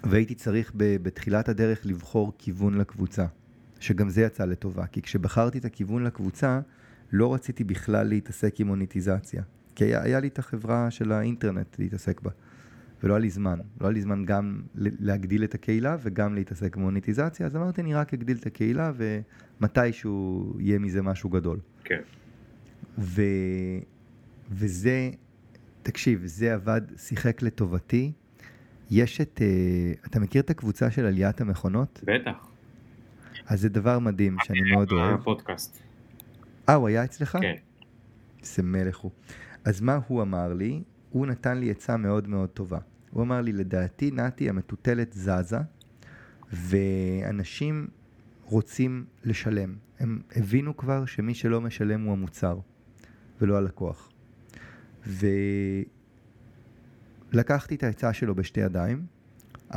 והייתי צריך ב- בתחילת הדרך לבחור כיוון לקבוצה, שגם זה יצא לטובה, כי כשבחרתי את הכיוון לקבוצה, לא רציתי בכלל להתעסק עם מוניטיזציה, כי היה, היה לי את החברה של האינטרנט להתעסק בה, ולא היה לי זמן, לא היה לי זמן גם להגדיל את הקהילה וגם להתעסק במוניטיזציה, אז אמרתי אני רק אגדיל את הקהילה ומתישהו יהיה מזה משהו גדול. כן. ו... וזה, תקשיב, זה עבד, שיחק לטובתי. יש את, uh, אתה מכיר את הקבוצה של עליית המכונות? בטח. אז זה דבר מדהים שאני מאוד אוהב. הפודקאסט. אה, הוא היה אצלך? כן. זה מלך הוא. אז מה הוא אמר לי? הוא נתן לי עצה מאוד מאוד טובה. הוא אמר לי, לדעתי, נתי, המטוטלת זזה, ואנשים רוצים לשלם. הם הבינו כבר שמי שלא משלם הוא המוצר, ולא הלקוח. ולקחתי את העצה שלו בשתי ידיים,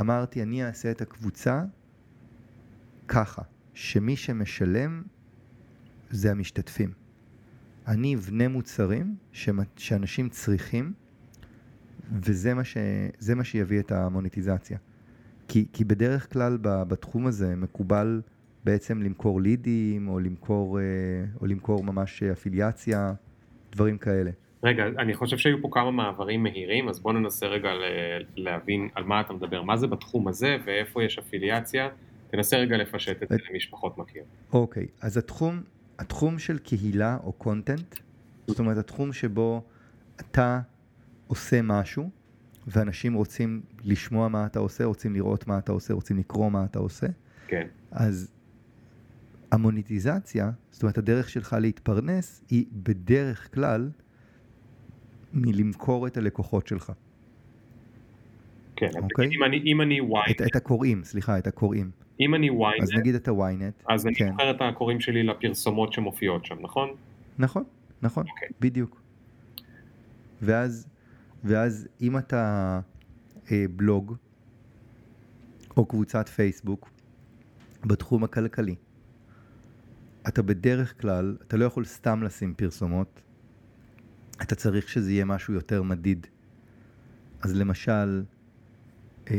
אמרתי, אני אעשה את הקבוצה ככה, שמי שמשלם זה המשתתפים. אני אבנה מוצרים שאנשים צריכים, וזה מה, ש... מה שיביא את המוניטיזציה. כי, כי בדרך כלל בתחום הזה מקובל בעצם למכור לידים, או למכור, אה, או למכור ממש אפיליאציה, דברים כאלה. רגע, אני חושב שהיו פה כמה מעברים מהירים, אז בוא ננסה רגע להבין על מה אתה מדבר, מה זה בתחום הזה ואיפה יש אפיליאציה. תנסה רגע לפשט את זה למי שפחות מכיר. אוקיי, אז התחום, התחום של קהילה או קונטנט, זאת אומרת התחום שבו אתה עושה משהו, ואנשים רוצים לשמוע מה אתה עושה, רוצים לראות מה אתה עושה, רוצים לקרוא מה אתה עושה, כן, אז המוניטיזציה, זאת אומרת הדרך שלך להתפרנס, היא בדרך כלל מלמכור את הלקוחות שלך. כן. אוקיי. אם אני, אם אני את, ynet, את הקוראים, סליחה, את הקוראים. אם אני אז ynet, נגיד אתה ynet, אז אני כן. את הקוראים שלי לפרסומות שמופיעות שם, נכון? נכון, נכון, אוקיי. בדיוק. ואז, ואז אם אתה אה, בלוג או קבוצת פייסבוק בתחום הכלכלי, אתה בדרך כלל, אתה לא יכול סתם לשים פרסומות, אתה צריך שזה יהיה משהו יותר מדיד. אז למשל, אה,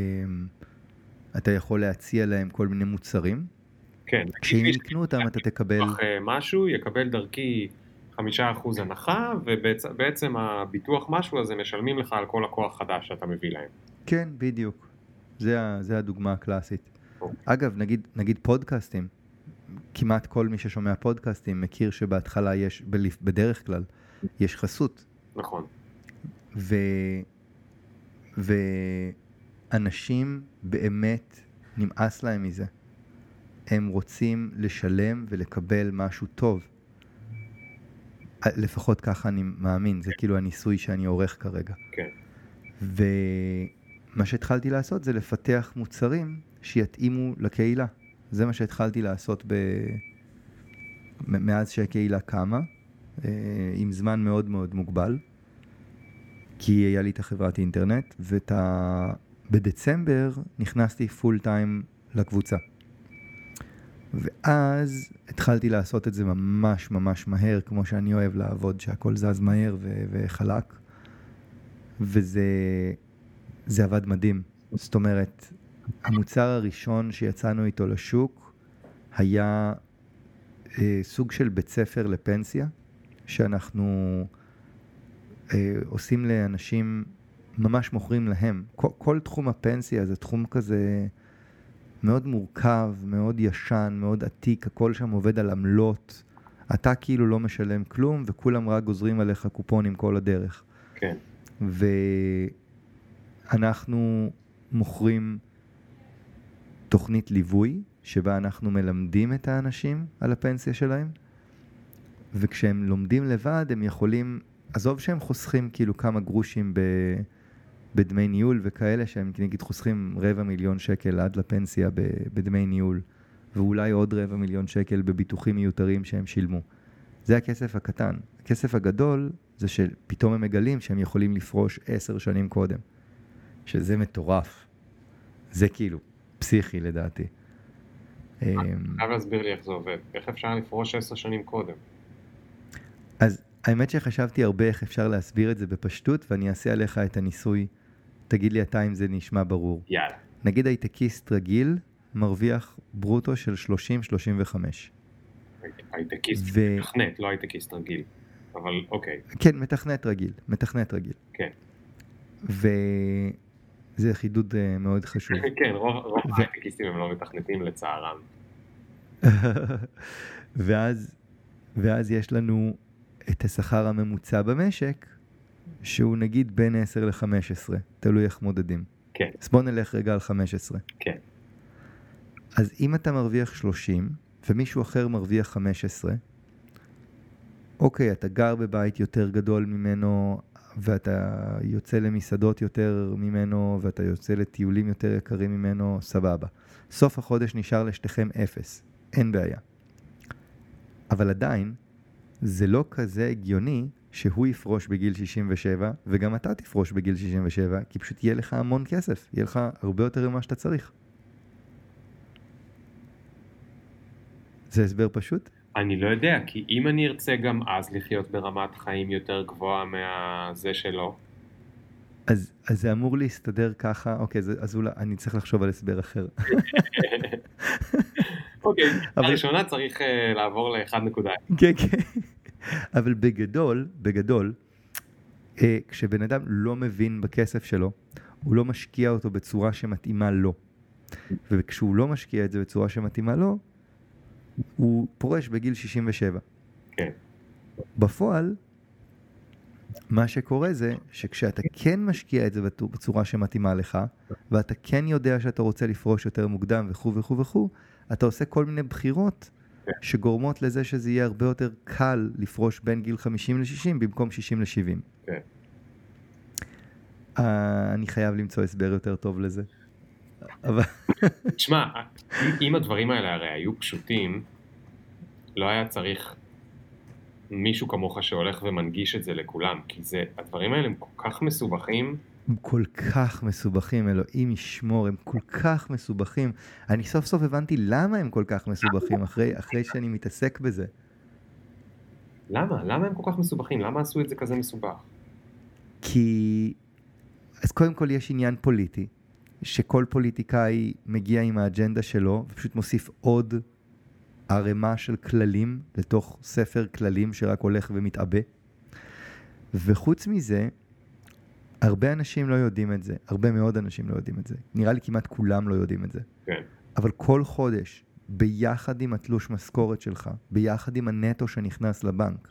אתה יכול להציע להם כל מיני מוצרים, כן. כשהם מי יקנו אותם אתה תקבל... אה, משהו, יקבל דרכי חמישה אחוז הנחה, ובעצם הביטוח משהו הזה משלמים לך על כל לקוח חדש שאתה מביא להם. כן, בדיוק. זה, ה- זה הדוגמה הקלאסית. אוקיי. אגב, נגיד, נגיד פודקאסטים, כמעט כל מי ששומע פודקאסטים מכיר שבהתחלה יש, בדרך כלל, יש חסות. נכון. ו... ואנשים באמת נמאס להם מזה. הם רוצים לשלם ולקבל משהו טוב. לפחות ככה אני מאמין, זה כאילו הניסוי שאני עורך כרגע. כן. ומה שהתחלתי לעשות זה לפתח מוצרים שיתאימו לקהילה. זה מה שהתחלתי לעשות ב... מאז שהקהילה קמה, אה, עם זמן מאוד מאוד מוגבל, כי היה לי את החברת אינטרנט, ואת ה... בדצמבר נכנסתי פול טיים לקבוצה. ואז התחלתי לעשות את זה ממש ממש מהר, כמו שאני אוהב לעבוד, שהכל זז מהר ו- וחלק. וזה זה עבד מדהים. זאת אומרת, המוצר הראשון שיצאנו איתו לשוק היה אה, סוג של בית ספר לפנסיה, שאנחנו אה, עושים לאנשים, ממש מוכרים להם. כל, כל תחום הפנסיה זה תחום כזה מאוד מורכב, מאוד ישן, מאוד עתיק, הכל שם עובד על עמלות. אתה כאילו לא משלם כלום, וכולם רק גוזרים עליך קופונים כל הדרך. כן. ואנחנו מוכרים תוכנית ליווי, שבה אנחנו מלמדים את האנשים על הפנסיה שלהם, וכשהם לומדים לבד הם יכולים, עזוב שהם חוסכים כאילו כמה גרושים ב, בדמי ניהול וכאלה, שהם נגיד חוסכים רבע מיליון שקל עד לפנסיה בדמי ניהול, ואולי עוד רבע מיליון שקל בביטוחים מיותרים שהם שילמו. זה הכסף הקטן. הכסף הגדול זה שפתאום הם מגלים שהם יכולים לפרוש עשר שנים קודם. שזה מטורף. זה כאילו פסיכי לדעתי. אמ, חייב להסביר לי איך זה עובד. איך אפשר לפרוש עשר שנים קודם? אז האמת שחשבתי הרבה איך אפשר להסביר את זה בפשטות, ואני אעשה עליך את הניסוי. תגיד לי אתה אם זה נשמע ברור. יאללה. נגיד הייטקיסט רגיל מרוויח ברוטו של 30-35. הייטקיסט ו- מתכנת, לא הייטקיסט רגיל. אבל אוקיי, כן, מתכנת רגיל, מתכנת רגיל. כן. וזה חידוד אה, מאוד חשוב. (laughs) כן, רוב רוב ו- ההייטקיסטים הם לא מתכנתים לצערם. (laughs) ואז, ואז יש לנו את השכר הממוצע במשק, שהוא נגיד בין 10 ל-15, תלוי איך מודדים. כן. אז בוא נלך רגע על 15. כן. אז אם אתה מרוויח 30 ומישהו אחר מרוויח 15, אוקיי, אתה גר בבית יותר גדול ממנו, ואתה יוצא למסעדות יותר ממנו, ואתה יוצא לטיולים יותר יקרים ממנו, סבבה. סוף החודש נשאר לשתיכם אפס, אין בעיה. אבל עדיין, זה לא כזה הגיוני שהוא יפרוש בגיל 67, וגם אתה תפרוש בגיל 67, כי פשוט יהיה לך המון כסף, יהיה לך הרבה יותר ממה שאתה צריך. זה הסבר פשוט? אני לא יודע, כי אם אני ארצה גם אז לחיות ברמת חיים יותר גבוהה מהזה שלו, אז, אז זה אמור להסתדר ככה, אוקיי, זה, אז אולי אני צריך לחשוב על הסבר אחר. (laughs) אוקיי, אבל- הראשונה צריך אה, לעבור ל-1.1. כן, כן. אבל בגדול, בגדול, אה, כשבן אדם לא מבין בכסף שלו, הוא לא משקיע אותו בצורה שמתאימה לו. וכשהוא לא משקיע את זה בצורה שמתאימה לו, הוא פורש בגיל 67. כן. בפועל, מה שקורה זה שכשאתה כן משקיע את זה בצ- בצורה שמתאימה לך, ואתה כן יודע שאתה רוצה לפרוש יותר מוקדם וכו' וכו' וכו', אתה עושה כל מיני בחירות כן. שגורמות לזה שזה יהיה הרבה יותר קל לפרוש בין גיל 50 ל-60 במקום 60 ל-70. כן. Uh, אני חייב למצוא הסבר יותר טוב לזה. אבל (laughs) תשמע, אם- אם הדברים האלה הרי היו פשוטים, לא היה צריך מישהו כמוך שהולך ומנגיש את זה לכולם, כי זה, הדברים האלה הם כל כך מסובכים, הם כל כך מסובכים, אלוהים ישמור, הם כל כך מסובכים. אני סוף סוף הבנתי למה הם כל כך מסובכים אחרי, אחרי שאני מתעסק בזה. למה? למה הם כל כך מסובכים? למה עשו את זה כזה מסובך? כי... אז קודם כל יש עניין פוליטי, שכל פוליטיקאי מגיע עם האג'נדה שלו ופשוט מוסיף עוד ערימה של כללים לתוך ספר כללים שרק הולך ומתעבה. וחוץ מזה, הרבה אנשים לא יודעים את זה, הרבה מאוד אנשים לא יודעים את זה. נראה לי כמעט כולם לא יודעים את זה. כן. אבל כל חודש, ביחד עם התלוש משכורת שלך, ביחד עם הנטו שנכנס לבנק,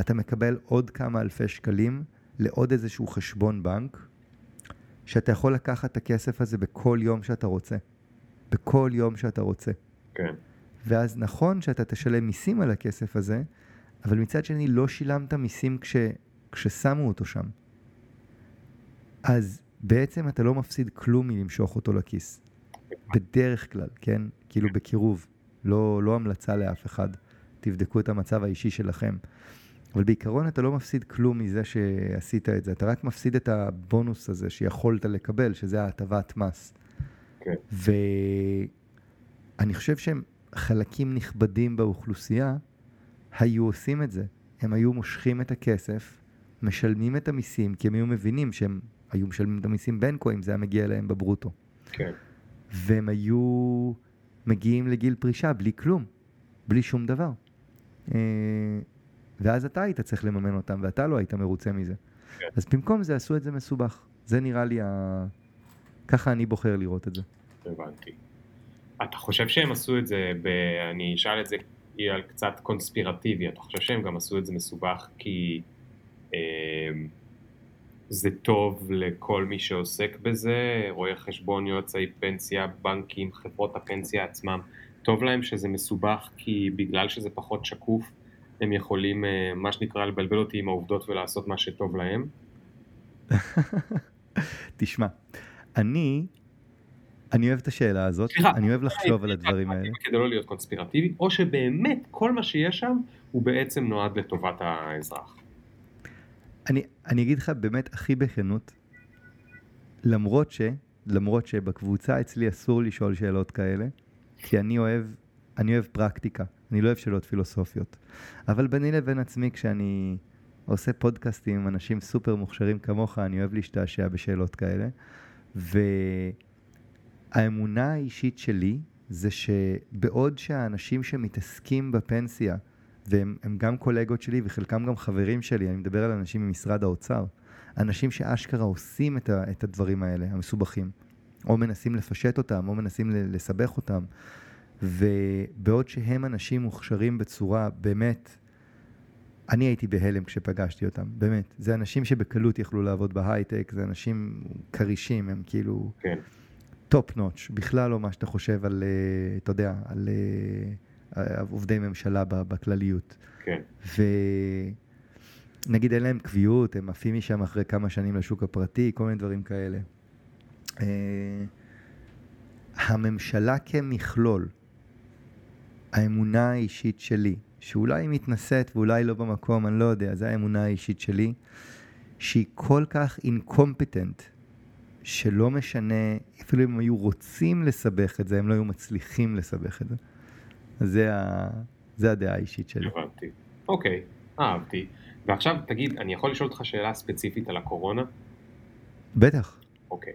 אתה מקבל עוד כמה אלפי שקלים לעוד איזשהו חשבון בנק, שאתה יכול לקחת את הכסף הזה בכל יום שאתה רוצה. בכל יום שאתה רוצה. כן. ואז נכון שאתה תשלם מיסים על הכסף הזה, אבל מצד שני לא שילמת מיסים כש, כששמו אותו שם. אז בעצם אתה לא מפסיד כלום מלמשוך אותו לכיס. בדרך כלל, כן? כאילו בקירוב. לא, לא המלצה לאף אחד. תבדקו את המצב האישי שלכם. אבל בעיקרון אתה לא מפסיד כלום מזה שעשית את זה. אתה רק מפסיד את הבונוס הזה שיכולת לקבל, שזה ההטבת מס. כן. ואני חושב שהם חלקים נכבדים באוכלוסייה היו עושים את זה. הם היו מושכים את הכסף, משלמים את המיסים, כי הם היו מבינים שהם היו משלמים את המיסים כה אם זה היה מגיע להם בברוטו. כן. והם היו מגיעים לגיל פרישה בלי כלום, בלי שום דבר. אה, ואז אתה היית צריך לממן אותם, ואתה לא היית מרוצה מזה. כן. אז במקום זה עשו את זה מסובך. זה נראה לי ה... ככה אני בוחר לראות את זה. הבנתי. אתה חושב שהם עשו את זה, ב... אני אשאל את זה על קצת קונספירטיבי, אתה חושב שהם גם עשו את זה מסובך כי אה, זה טוב לכל מי שעוסק בזה, רואי חשבון, יועצי פנסיה, בנקים, חברות הפנסיה עצמם, טוב להם שזה מסובך כי בגלל שזה פחות שקוף, הם יכולים, אה, מה שנקרא, לבלבל אותי עם העובדות ולעשות מה שטוב להם? (laughs) תשמע, אני, אני אוהב את השאלה הזאת, סליחה, אני אוהב לחשוב על הדברים האלה. כדי לא להיות קונספירטיבי, או שבאמת כל מה שיש שם הוא בעצם נועד לטובת האזרח. אני, אני אגיד לך באמת הכי בכנות, למרות ש, למרות שבקבוצה אצלי אסור לשאול שאלות כאלה, כי אני אוהב, אני אוהב פרקטיקה, אני לא אוהב שאלות פילוסופיות. אבל ביני לבין עצמי, כשאני עושה פודקאסטים עם אנשים סופר מוכשרים כמוך, אני אוהב להשתעשע בשאלות כאלה. האמונה האישית שלי זה שבעוד שהאנשים שמתעסקים בפנסיה, והם גם קולגות שלי וחלקם גם חברים שלי, אני מדבר על אנשים ממשרד האוצר, אנשים שאשכרה עושים את, ה, את הדברים האלה, המסובכים, או מנסים לפשט אותם, או מנסים לסבך אותם, ובעוד שהם אנשים מוכשרים בצורה באמת, אני הייתי בהלם כשפגשתי אותם, באמת. זה אנשים שבקלות יכלו לעבוד בהייטק, זה אנשים כרישים, הם כאילו... כן. top notch, בכלל לא מה שאתה חושב על, אה, אתה יודע, על אה, עובדי ממשלה בכלליות. כן. ונגיד אין להם קביעות, הם עפים משם אחרי כמה שנים לשוק הפרטי, כל מיני דברים כאלה. אה, הממשלה כמכלול, האמונה האישית שלי, שאולי היא מתנשאת ואולי לא במקום, אני לא יודע, זו האמונה האישית שלי, שהיא כל כך אינקומפטנט שלא משנה, אפילו אם היו רוצים לסבך את זה, הם לא היו מצליחים לסבך את זה. זה, ה... זה הדעה האישית שלי. הבנתי. אוקיי, אהבתי. ועכשיו תגיד, אני יכול לשאול אותך שאלה ספציפית על הקורונה? בטח. אוקיי.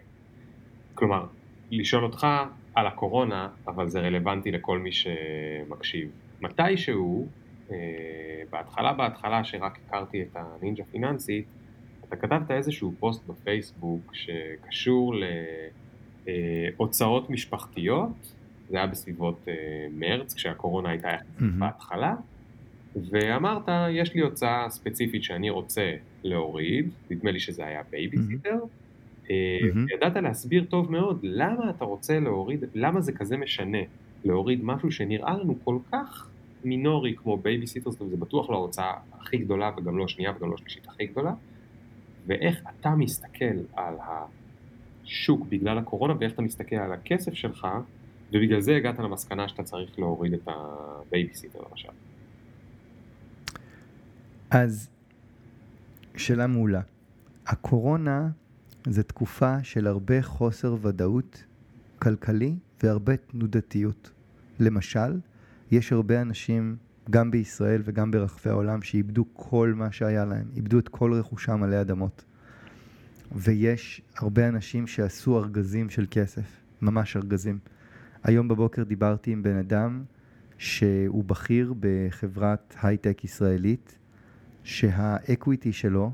כלומר, לשאול אותך על הקורונה, אבל זה רלוונטי לכל מי שמקשיב. מתישהו, אה, בהתחלה בהתחלה שרק הכרתי את הנינג'ה פיננסית, אתה כתבת איזשהו פוסט בפייסבוק שקשור להוצאות משפחתיות, זה היה בסביבות אה, מרץ, כשהקורונה הייתה. בהתחלה, ואמרת, יש לי הוצאה ספציפית שאני רוצה להוריד, נדמה לי שזה היה בייביסיטר, mm-hmm. ידעת להסביר טוב מאוד למה אתה רוצה להוריד, למה זה כזה משנה להוריד משהו שנראה לנו כל כך מינורי כמו בייביסיטר, זה בטוח לא ההוצאה הכי גדולה וגם לא השנייה וגם לא השלישית הכי גדולה, ואיך אתה מסתכל על השוק בגלל הקורונה ואיך אתה מסתכל על הכסף שלך ובגלל זה הגעת למסקנה שאתה צריך להוריד את הבייביסיטר למשל. אז שאלה מעולה. הקורונה זה תקופה של הרבה חוסר ודאות כלכלי והרבה תנודתיות. למשל, יש הרבה אנשים גם בישראל וגם ברחבי העולם, שאיבדו כל מה שהיה להם, איבדו את כל רכושם עלי אדמות. ויש הרבה אנשים שעשו ארגזים של כסף, ממש ארגזים. היום בבוקר דיברתי עם בן אדם שהוא בכיר בחברת הייטק ישראלית, שהאקוויטי שלו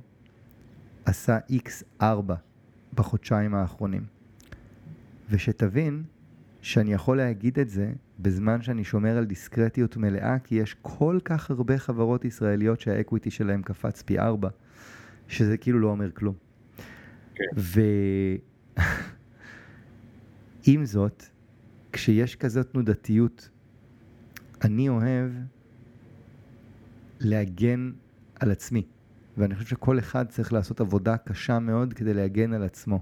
עשה X4 בחודשיים האחרונים. ושתבין שאני יכול להגיד את זה בזמן שאני שומר על דיסקרטיות מלאה, כי יש כל כך הרבה חברות ישראליות שהאקוויטי שלהם קפץ פי ארבע, שזה כאילו לא אומר כלום. כן. ועם (laughs) זאת, כשיש כזאת תנודתיות, אני אוהב להגן על עצמי, ואני חושב שכל אחד צריך לעשות עבודה קשה מאוד כדי להגן על עצמו.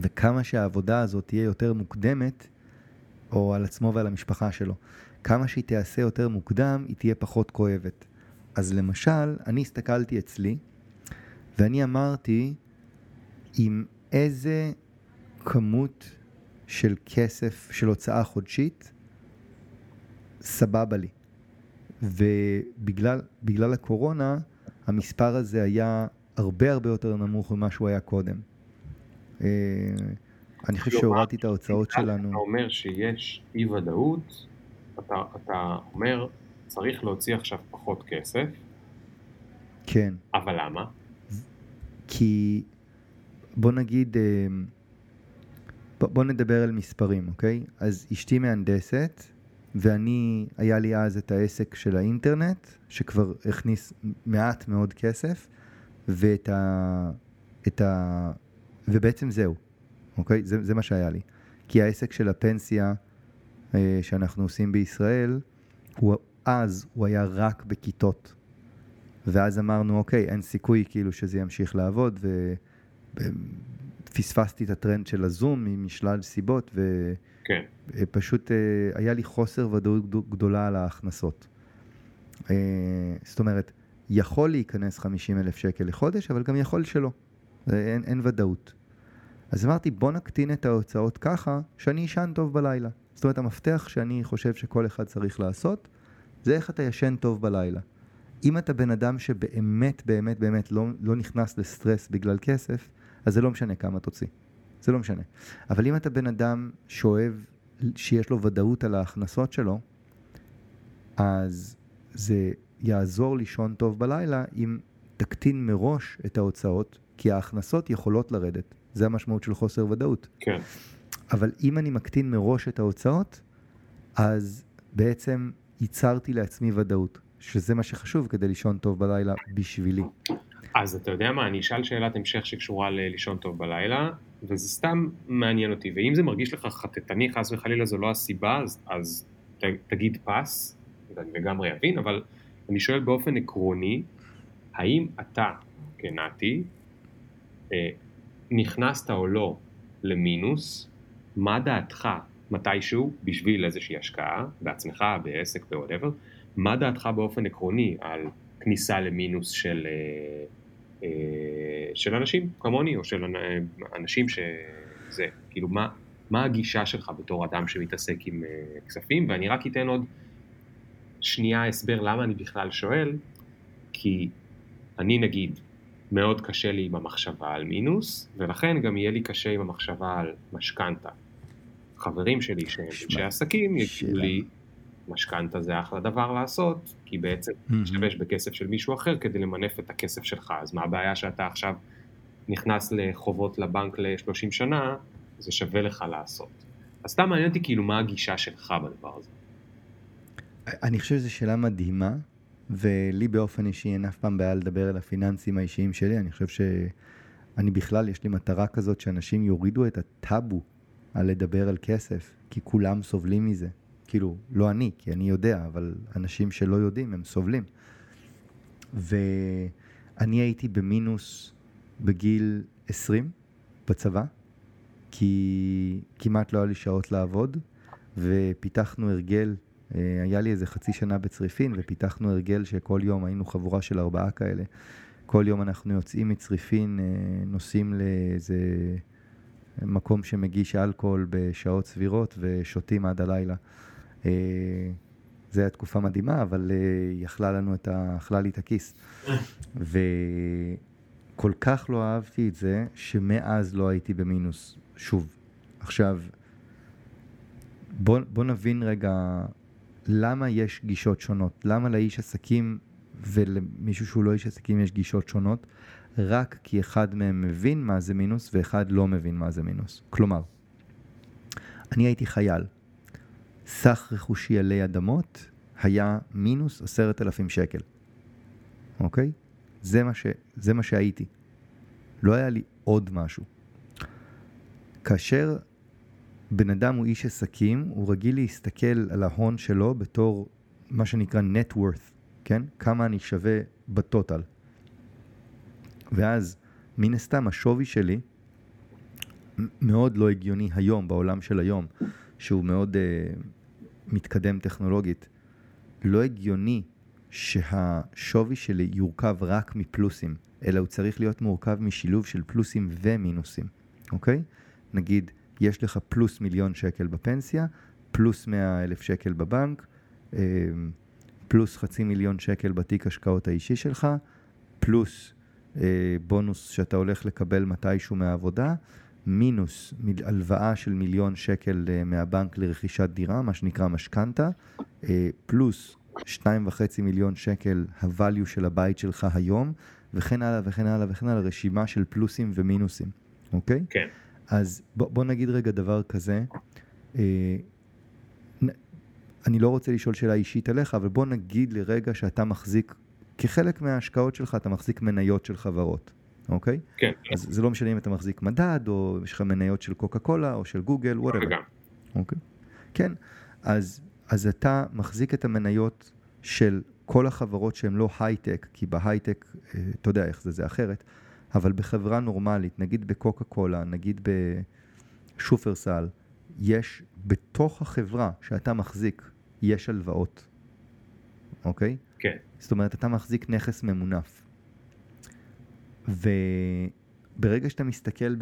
וכמה שהעבודה הזאת תהיה יותר מוקדמת, או על עצמו ועל המשפחה שלו, כמה שהיא תיעשה יותר מוקדם, היא תהיה פחות כואבת. אז למשל, אני הסתכלתי אצלי, ואני אמרתי, עם איזה כמות של כסף, של הוצאה חודשית, סבבה לי. ובגלל הקורונה, המספר הזה היה הרבה הרבה יותר נמוך ממה שהוא היה קודם. אה, אני חושב שהורדתי את ההוצאות שלנו. אתה אומר שיש אי ודאות, אתה, אתה אומר צריך להוציא עכשיו פחות כסף. כן. אבל למה? כי בוא נגיד, אה, בוא נדבר על מספרים, אוקיי? אז אשתי מהנדסת, ואני, היה לי אז את העסק של האינטרנט, שכבר הכניס מעט מאוד כסף, ואת ה... את ה... ובעצם זהו, אוקיי? זה, זה מה שהיה לי. כי העסק של הפנסיה אה, שאנחנו עושים בישראל, הוא, אז הוא היה רק בכיתות. ואז אמרנו, אוקיי, אין סיכוי כאילו שזה ימשיך לעבוד, ופספסתי את הטרנד של הזום משלל סיבות, ופשוט כן. אה, היה לי חוסר ודאות גדולה על ההכנסות. אה, זאת אומרת, יכול להיכנס 50 אלף שקל לחודש, אבל גם יכול שלא. אין, אין ודאות. אז אמרתי, בוא נקטין את ההוצאות ככה, שאני אשן טוב בלילה. זאת אומרת, המפתח שאני חושב שכל אחד צריך לעשות, זה איך אתה ישן טוב בלילה. אם אתה בן אדם שבאמת, באמת, באמת לא, לא נכנס לסטרס בגלל כסף, אז זה לא משנה כמה תוציא. זה לא משנה. אבל אם אתה בן אדם שאוהב, שיש לו ודאות על ההכנסות שלו, אז זה יעזור לישון טוב בלילה אם תקטין מראש את ההוצאות, כי ההכנסות יכולות לרדת. זה המשמעות של חוסר ודאות. כן. אבל אם אני מקטין מראש את ההוצאות, אז בעצם ייצרתי לעצמי ודאות, שזה מה שחשוב כדי לישון טוב בלילה בשבילי. אז אתה יודע מה, אני אשאל שאלת המשך שקשורה ללישון טוב בלילה, וזה סתם מעניין אותי, ואם זה מרגיש לך חטטני, חס וחלילה זו לא הסיבה, אז, אז ת, תגיד פס, ואני לגמרי אבין, אבל אני שואל באופן עקרוני, האם אתה, כנתי, אה, נכנסת או לא למינוס, מה דעתך מתישהו בשביל איזושהי השקעה, בעצמך, בעסק, בוואטאבר, מה דעתך באופן עקרוני על כניסה למינוס של, אה, של אנשים כמוני, או של אנשים שזה, כאילו מה, מה הגישה שלך בתור אדם שמתעסק עם אה, כספים, ואני רק אתן עוד שנייה הסבר למה אני בכלל שואל, כי אני נגיד, מאוד קשה לי עם המחשבה על מינוס, ולכן גם יהיה לי קשה עם המחשבה על משכנתה. חברים שלי שהם אנשי עסקים יגידו לי, משכנתה זה אחלה דבר לעשות, כי בעצם תשתמש בכסף של מישהו אחר כדי למנף את הכסף שלך, אז מה הבעיה שאתה עכשיו נכנס לחובות לבנק ל-30 שנה, זה שווה לך לעשות. אז סתם מעניין אותי כאילו מה הגישה שלך בדבר הזה. אני חושב שזו שאלה מדהימה, ולי באופן אישי אין אף פעם בעיה לדבר על הפיננסים האישיים שלי, אני חושב שאני בכלל, יש לי מטרה כזאת שאנשים יורידו את הטאבו על לדבר על כסף, כי כולם סובלים מזה. כאילו, לא אני, כי אני יודע, אבל אנשים שלא יודעים, הם סובלים. ואני הייתי במינוס בגיל 20 בצבא, כי כמעט לא היה לי שעות לעבוד, ופיתחנו הרגל, אה, היה לי איזה חצי שנה בצריפין, ופיתחנו הרגל שכל יום היינו חבורה של ארבעה כאלה. כל יום אנחנו יוצאים מצריפין, אה, נוסעים לאיזה מקום שמגיש אלכוהול בשעות סבירות ושותים עד הלילה. אה, זו הייתה תקופה מדהימה, אבל היא אכלה לנו את ה... אכלה לי את הכיס. וכל כך לא אהבתי את זה, שמאז לא הייתי במינוס. שוב, עכשיו, בוא, בוא נבין רגע למה יש גישות שונות. למה לאיש עסקים ולמישהו שהוא לא איש עסקים יש גישות שונות? רק כי אחד מהם מבין מה זה מינוס ואחד לא מבין מה זה מינוס. כלומר, אני הייתי חייל. סך רכושי עלי אדמות היה מינוס עשרת אלפים שקל, אוקיי? זה מה, ש... זה מה שהייתי. לא היה לי עוד משהו. כאשר בן אדם הוא איש עסקים, הוא רגיל להסתכל על ההון שלו בתור מה שנקרא net worth, כן? כמה אני שווה בטוטל. ואז, מן הסתם, השווי שלי מאוד לא הגיוני היום, בעולם של היום, שהוא מאוד uh, מתקדם טכנולוגית. לא הגיוני שהשווי שלי יורכב רק מפלוסים, אלא הוא צריך להיות מורכב משילוב של פלוסים ומינוסים, אוקיי? נגיד, יש לך פלוס מיליון שקל בפנסיה, פלוס מאה אלף שקל בבנק, אה, פלוס חצי מיליון שקל בתיק השקעות האישי שלך, פלוס אה, בונוס שאתה הולך לקבל מתישהו מהעבודה, מינוס הלוואה של מיליון שקל אה, מהבנק לרכישת דירה, מה שנקרא משכנתה, פלוס שתיים וחצי מיליון שקל הvalue של הבית שלך היום, וכן הלאה וכן הלאה וכן הלאה, רשימה של פלוסים ומינוסים, אוקיי? כן. אז בוא, בוא נגיד רגע דבר כזה. אה, אני לא רוצה לשאול שאלה אישית עליך, אבל בוא נגיד לרגע שאתה מחזיק, כחלק מההשקעות שלך, אתה מחזיק מניות של חברות, אוקיי? כן. אז זה לא משנה אם אתה מחזיק מדד, או יש לך מניות של קוקה קולה, או של גוגל, whatever. אוקיי? כן. אז, אז אתה מחזיק את המניות של כל החברות שהן לא הייטק, כי בהייטק, אה, אתה יודע איך זה, זה אחרת. אבל בחברה נורמלית, נגיד בקוקה קולה, נגיד בשופרסל, יש בתוך החברה שאתה מחזיק, יש הלוואות, אוקיי? כן. זאת אומרת, אתה מחזיק נכס ממונף. וברגע שאתה מסתכל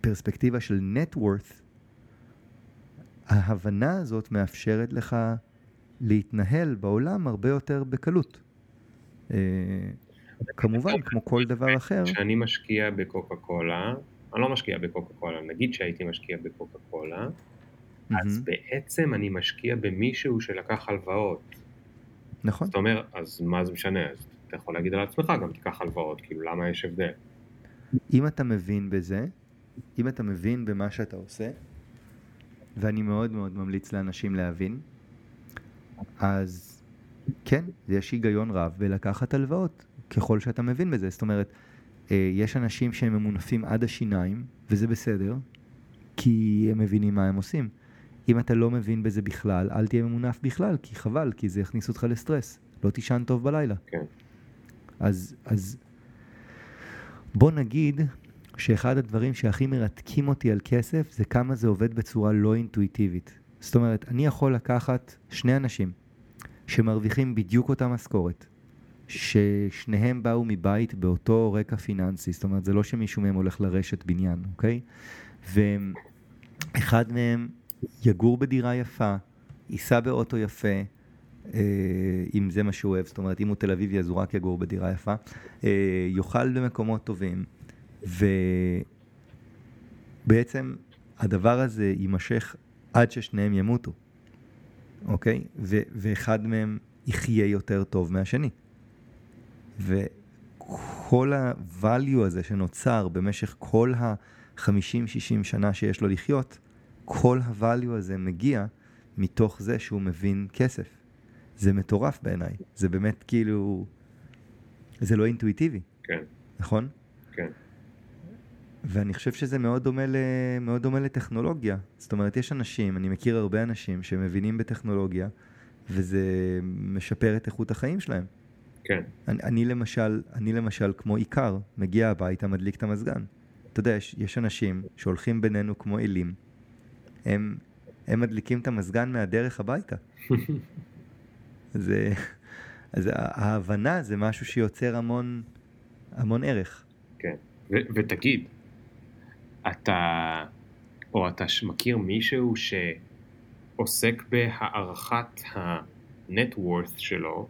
בפרספקטיבה של net worth, ההבנה הזאת מאפשרת לך להתנהל בעולם הרבה יותר בקלות. אה, כמובן, כמו כל דבר אחר. כשאני משקיע בקוקה קולה, אני לא משקיע בקוקה קולה, נגיד שהייתי משקיע בקוקה קולה, אז. בעצם אני משקיע במישהו שלקח הלוואות. נכון. זאת אומרת, אז מה זה משנה? אז אתה יכול להגיד על עצמך גם תיקח הלוואות, כאילו למה יש הבדל? אם אתה מבין בזה, אם אתה מבין במה שאתה עושה, ואני מאוד מאוד ממליץ לאנשים להבין, אז כן, יש היגיון רב בלקחת הלוואות, ככל שאתה מבין בזה. זאת אומרת, אה, יש אנשים שהם ממונפים עד השיניים, וזה בסדר, כי הם מבינים מה הם עושים. אם אתה לא מבין בזה בכלל, אל תהיה ממונף בכלל, כי חבל, כי זה יכניס אותך לסטרס. לא תישן טוב בלילה. כן. אז, אז בוא נגיד שאחד הדברים שהכי מרתקים אותי על כסף זה כמה זה עובד בצורה לא אינטואיטיבית. זאת אומרת, אני יכול לקחת שני אנשים שמרוויחים בדיוק אותה משכורת, ששניהם באו מבית באותו רקע פיננסי, זאת אומרת, זה לא שמישהו מהם הולך לרשת בניין, אוקיי? ואחד מהם יגור בדירה יפה, ייסע באוטו יפה, אם זה מה שהוא אוהב, זאת אומרת, אם הוא תל אביבי אז הוא רק יגור בדירה יפה, אה, יאכל במקומות טובים, ובעצם הדבר הזה יימשך עד ששניהם ימותו, אוקיי? ו- ואחד מהם יחיה יותר טוב מהשני. וכל ה-value הזה שנוצר במשך כל ה-50-60 שנה שיש לו לחיות, כל ה-value הזה מגיע מתוך זה שהוא מבין כסף. זה מטורף בעיניי. זה באמת כאילו... זה לא אינטואיטיבי, כן, נכון? כן. ואני חושב שזה מאוד דומה, ל... מאוד דומה לטכנולוגיה. זאת אומרת, יש אנשים, אני מכיר הרבה אנשים שמבינים בטכנולוגיה, וזה משפר את איכות החיים שלהם. כן, אני, אני למשל, אני למשל כמו עיקר, מגיע הביתה, מדליק את המזגן. אתה יודע, יש, יש אנשים שהולכים בינינו כמו אלים, הם, הם מדליקים את המזגן מהדרך הביתה. (laughs) זה, אז ההבנה זה משהו שיוצר המון, המון ערך. כן. ו- ותגיד, אתה, או אתה מכיר מישהו שעוסק בהערכת ה-net worth שלו,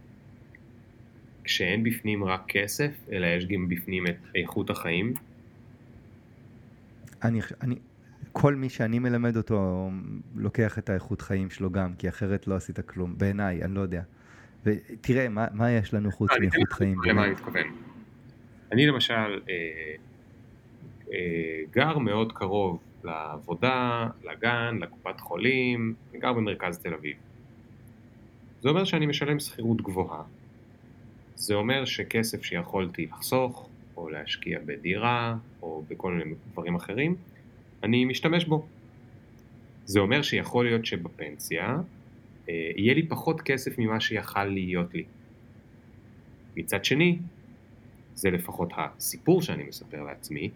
כשאין בפנים רק כסף, אלא יש גם בפנים את איכות החיים? אני, אני, כל מי שאני מלמד אותו לוקח את האיכות חיים שלו גם, כי אחרת לא עשית כלום, בעיניי, אני לא יודע. ותראה, מה, מה יש לנו חוץ אתן מאיכות חיים? למה אני? מתכוון. אני למשל אה, אה, גר מאוד קרוב לעבודה, לגן, לקופת חולים, אני גר במרכז תל אביב. זה אומר שאני משלם שכירות גבוהה. זה אומר שכסף שיכולתי לחסוך, או להשקיע בדירה, או בכל מיני דברים אחרים, אני משתמש בו. זה אומר שיכול להיות שבפנסיה אה, יהיה לי פחות כסף ממה שיכל להיות לי. מצד שני, זה לפחות הסיפור שאני מספר לעצמי,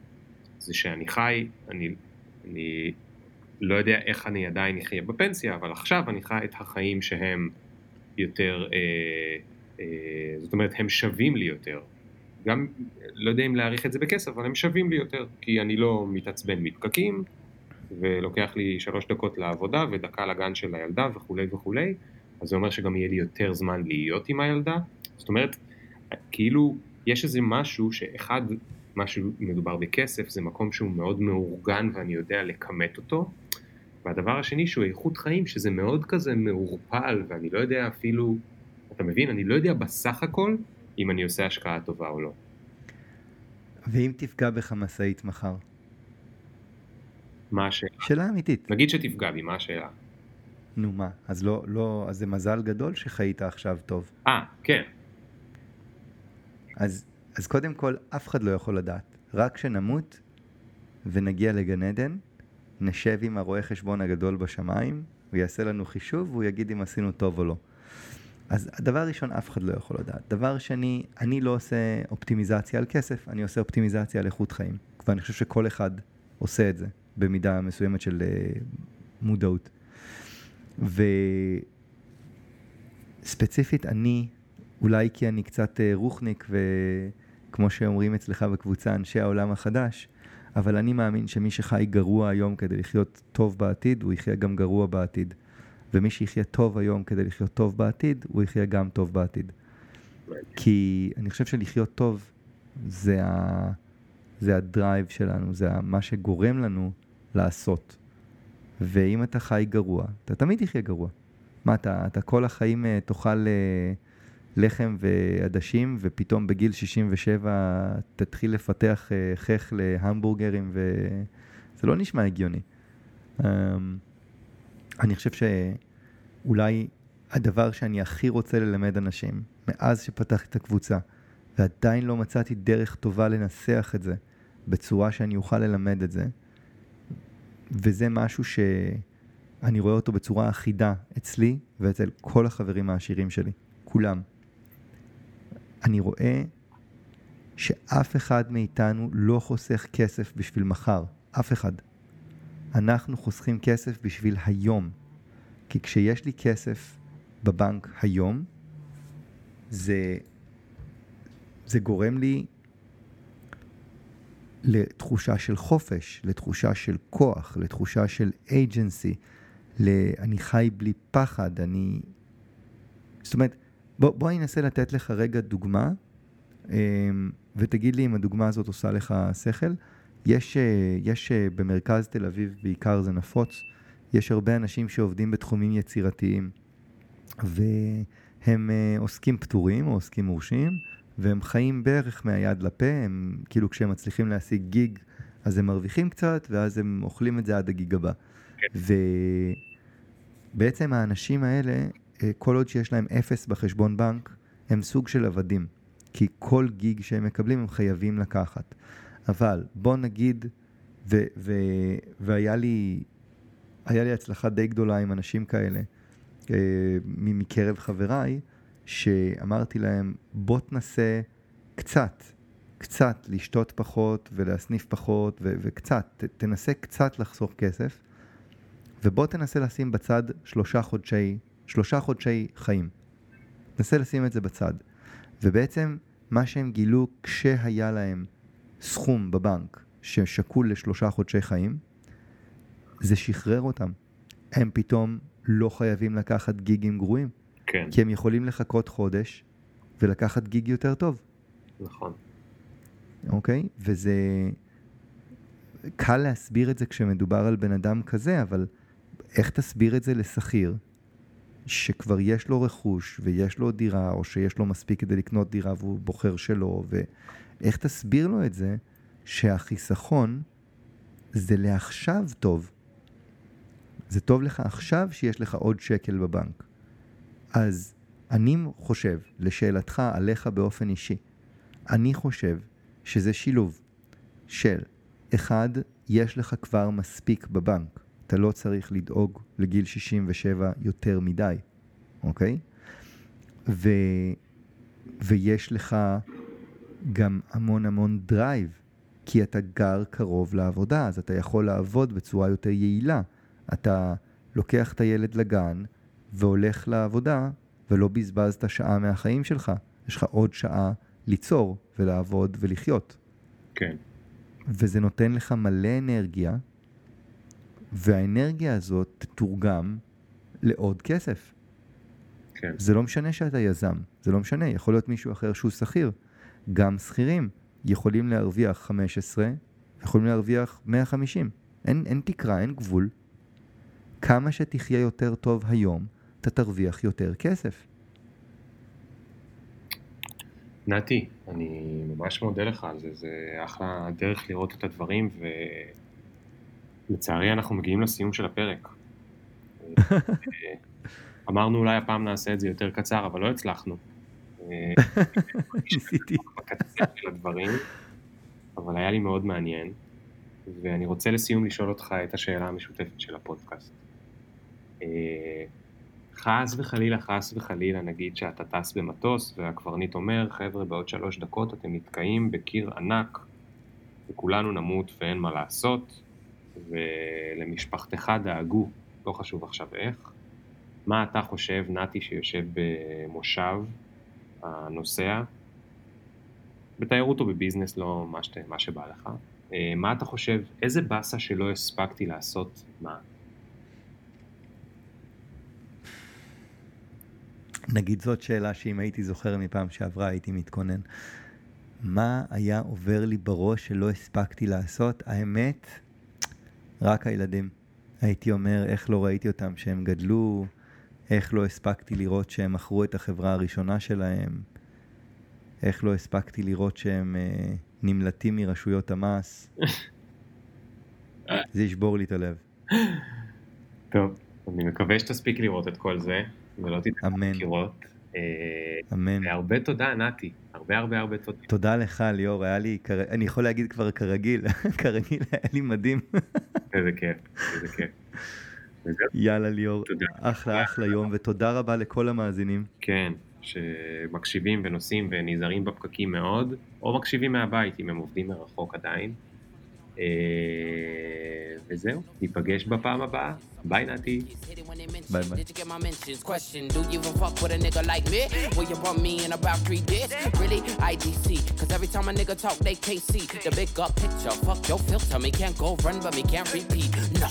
זה שאני חי, אני, אני לא יודע איך אני עדיין אחיה בפנסיה, אבל עכשיו אני חי את החיים שהם יותר, אה, אה, זאת אומרת, הם שווים לי יותר. גם, לא יודע אם להעריך את זה בכסף, אבל הם שווים לי יותר, כי אני לא מתעצבן מפקקים, ולוקח לי שלוש דקות לעבודה ודקה לגן של הילדה וכולי וכולי, אז זה אומר שגם יהיה לי יותר זמן להיות עם הילדה. זאת אומרת, כאילו, יש איזה משהו שאחד, מה שמדובר בכסף, זה מקום שהוא מאוד מאורגן ואני יודע לכמת אותו, והדבר השני שהוא איכות חיים, שזה מאוד כזה מעורפל, ואני לא יודע אפילו, אתה מבין, אני לא יודע בסך הכל אם אני עושה השקעה טובה או לא. ואם תפגע בך משאית מחר? מה השאלה? שאלה אמיתית. נגיד שתפגע בי, מה השאלה? נו מה, אז לא, לא, אז זה מזל גדול שחיית עכשיו טוב. אה, כן, אז, אז קודם כל, אף אחד לא יכול לדעת. רק כשנמות ונגיע לגן עדן, נשב עם הרואה חשבון הגדול בשמיים, הוא יעשה לנו חישוב והוא יגיד אם עשינו טוב או לא. אז הדבר הראשון, אף אחד לא יכול לדעת. דבר שני, אני לא עושה אופטימיזציה על כסף, אני עושה אופטימיזציה על איכות חיים. ואני חושב שכל אחד עושה את זה במידה מסוימת של uh, מודעות. וספציפית אני, אולי כי אני קצת uh, רוחניק וכמו שאומרים אצלך בקבוצה, אנשי העולם החדש, אבל אני מאמין שמי שחי גרוע היום כדי לחיות טוב בעתיד, הוא יחיה גם גרוע בעתיד. ומי שיחיה טוב היום כדי לחיות טוב בעתיד, הוא יחיה גם טוב בעתיד. כי אני חושב שלחיות טוב זה, ה... זה הדרייב שלנו, זה מה שגורם לנו לעשות. ואם אתה חי גרוע, אתה תמיד תחיה גרוע. מה, אתה, אתה כל החיים אה, תאכל אה, לחם ועדשים, ופתאום בגיל 67 תתחיל לפתח אה, חך להמבורגרים, וזה לא נשמע הגיוני. אני חושב שאולי הדבר שאני הכי רוצה ללמד אנשים, מאז שפתחתי את הקבוצה, ועדיין לא מצאתי דרך טובה לנסח את זה בצורה שאני אוכל ללמד את זה, וזה משהו שאני רואה אותו בצורה אחידה אצלי ואצל כל החברים העשירים שלי, כולם. אני רואה שאף אחד מאיתנו לא חוסך כסף בשביל מחר, אף אחד. אנחנו חוסכים כסף בשביל היום. כי כשיש לי כסף בבנק היום, זה, זה גורם לי לתחושה של חופש, לתחושה של כוח, לתחושה של agency, ל... אני חי בלי פחד, אני... זאת אומרת, בוא, בוא אני אנסה לתת לך רגע דוגמה, אמ, ותגיד לי אם הדוגמה הזאת עושה לך שכל. יש, אה, יש אה, במרכז תל אביב, בעיקר זה נפוץ, יש הרבה אנשים שעובדים בתחומים יצירתיים, והם אה, עוסקים פטורים או עוסקים מורשים, והם חיים בערך מהיד לפה, הם כאילו כשהם מצליחים להשיג גיג, אז הם מרוויחים קצת, ואז הם אוכלים את זה עד הגיג הבא. כן. ובעצם האנשים האלה, כל עוד שיש להם אפס בחשבון בנק, הם סוג של עבדים. כי כל גיג שהם מקבלים הם חייבים לקחת. אבל בוא נגיד, ו, ו, והיה לי, היה לי הצלחה די גדולה עם אנשים כאלה אה, מקרב חבריי, שאמרתי להם, בוא תנסה קצת, קצת לשתות פחות ולהסניף פחות ו- וקצת, ת- תנסה קצת לחסוך כסף, ובוא תנסה לשים בצד שלושה חודשי, שלושה חודשי חיים. תנסה לשים את זה בצד. ובעצם מה שהם גילו כשהיה להם סכום בבנק ששקול לשלושה חודשי חיים, זה שחרר אותם. הם פתאום לא חייבים לקחת גיגים גרועים. כן. כי הם יכולים לחכות חודש ולקחת גיג יותר טוב. נכון. אוקיי? וזה... קל להסביר את זה כשמדובר על בן אדם כזה, אבל איך תסביר את זה לשכיר שכבר יש לו רכוש ויש לו דירה, או שיש לו מספיק כדי לקנות דירה והוא בוחר שלא, ואיך תסביר לו את זה שהחיסכון זה לעכשיו טוב. זה טוב לך עכשיו שיש לך עוד שקל בבנק. אז אני חושב, לשאלתך עליך באופן אישי, אני חושב שזה שילוב של, אחד, יש לך כבר מספיק בבנק. אתה לא צריך לדאוג לגיל 67 יותר מדי, אוקיי? ו... ויש לך גם המון המון drive, כי אתה גר קרוב לעבודה, אז אתה יכול לעבוד בצורה יותר יעילה. אתה לוקח את הילד לגן והולך לעבודה, ולא בזבזת שעה מהחיים שלך. יש לך עוד שעה ליצור ולעבוד ולחיות. כן. וזה נותן לך מלא אנרגיה, והאנרגיה הזאת תתורגם לעוד כסף. כן. זה לא משנה שאתה יזם, זה לא משנה, יכול להיות מישהו אחר שהוא שכיר. גם שכירים יכולים להרוויח 15, יכולים להרוויח 150. אין, אין תקרה, אין גבול. כמה שתחיה יותר טוב היום, אתה תרוויח יותר כסף. נתי, אני ממש מודה לך על זה, זה אחלה דרך לראות את הדברים, ולצערי אנחנו מגיעים לסיום של הפרק. (laughs) אמרנו אולי הפעם נעשה את זה יותר קצר, אבל לא הצלחנו. ניסיתי. בקצה של הדברים, אבל היה לי מאוד מעניין, ואני רוצה לסיום לשאול אותך את השאלה המשותפת של הפודקאסט. אה, חס וחלילה, חס וחלילה, נגיד שאתה טס במטוס והקברניט אומר, חבר'ה, בעוד שלוש דקות אתם נתקעים בקיר ענק וכולנו נמות ואין מה לעשות, ולמשפחתך דאגו, לא חשוב עכשיו איך. מה אתה חושב, נתי שיושב במושב הנוסע, בתיירות או בביזנס, לא מה, שת, מה שבא לך, אה, מה אתה חושב, איזה באסה שלא הספקתי לעשות מה? נגיד זאת שאלה שאם הייתי זוכר מפעם שעברה הייתי מתכונן. מה היה עובר לי בראש שלא הספקתי לעשות? האמת, רק הילדים. הייתי אומר, איך לא ראיתי אותם שהם גדלו, איך לא הספקתי לראות שהם מכרו את החברה הראשונה שלהם, איך לא הספקתי לראות שהם אה, נמלטים מרשויות המס. (laughs) זה ישבור לי את הלב. טוב, אני מקווה שתספיק לראות את כל זה, ולא אמן. לראות. אה, אמן. והרבה תודה, נתי. הרבה הרבה הרבה תודה. תודה לך, ליאור, היה לי, כר- אני יכול להגיד כבר כרגיל, (laughs) כרגיל היה לי מדהים. איזה כיף, איזה כיף. יאללה, ליאור, תודה. אחלה אחלה יום, ותודה רבה לכל המאזינים. כן, שמקשיבים ונוסעים ונזהרים בפקקים מאוד, או מקשיבים מהבית אם הם עובדים מרחוק עדיין. אה, וזהו, ניפגש בפעם הבאה. ביי נתי. Bye, bye. Did you get my mentions? Question, do you even fuck with a nigga like me? Will you run me in about three days? Really? IDC. Cause every time a nigga talk, they KC. The big up picture, fuck your filter. Me can't go run, but me can't repeat. No.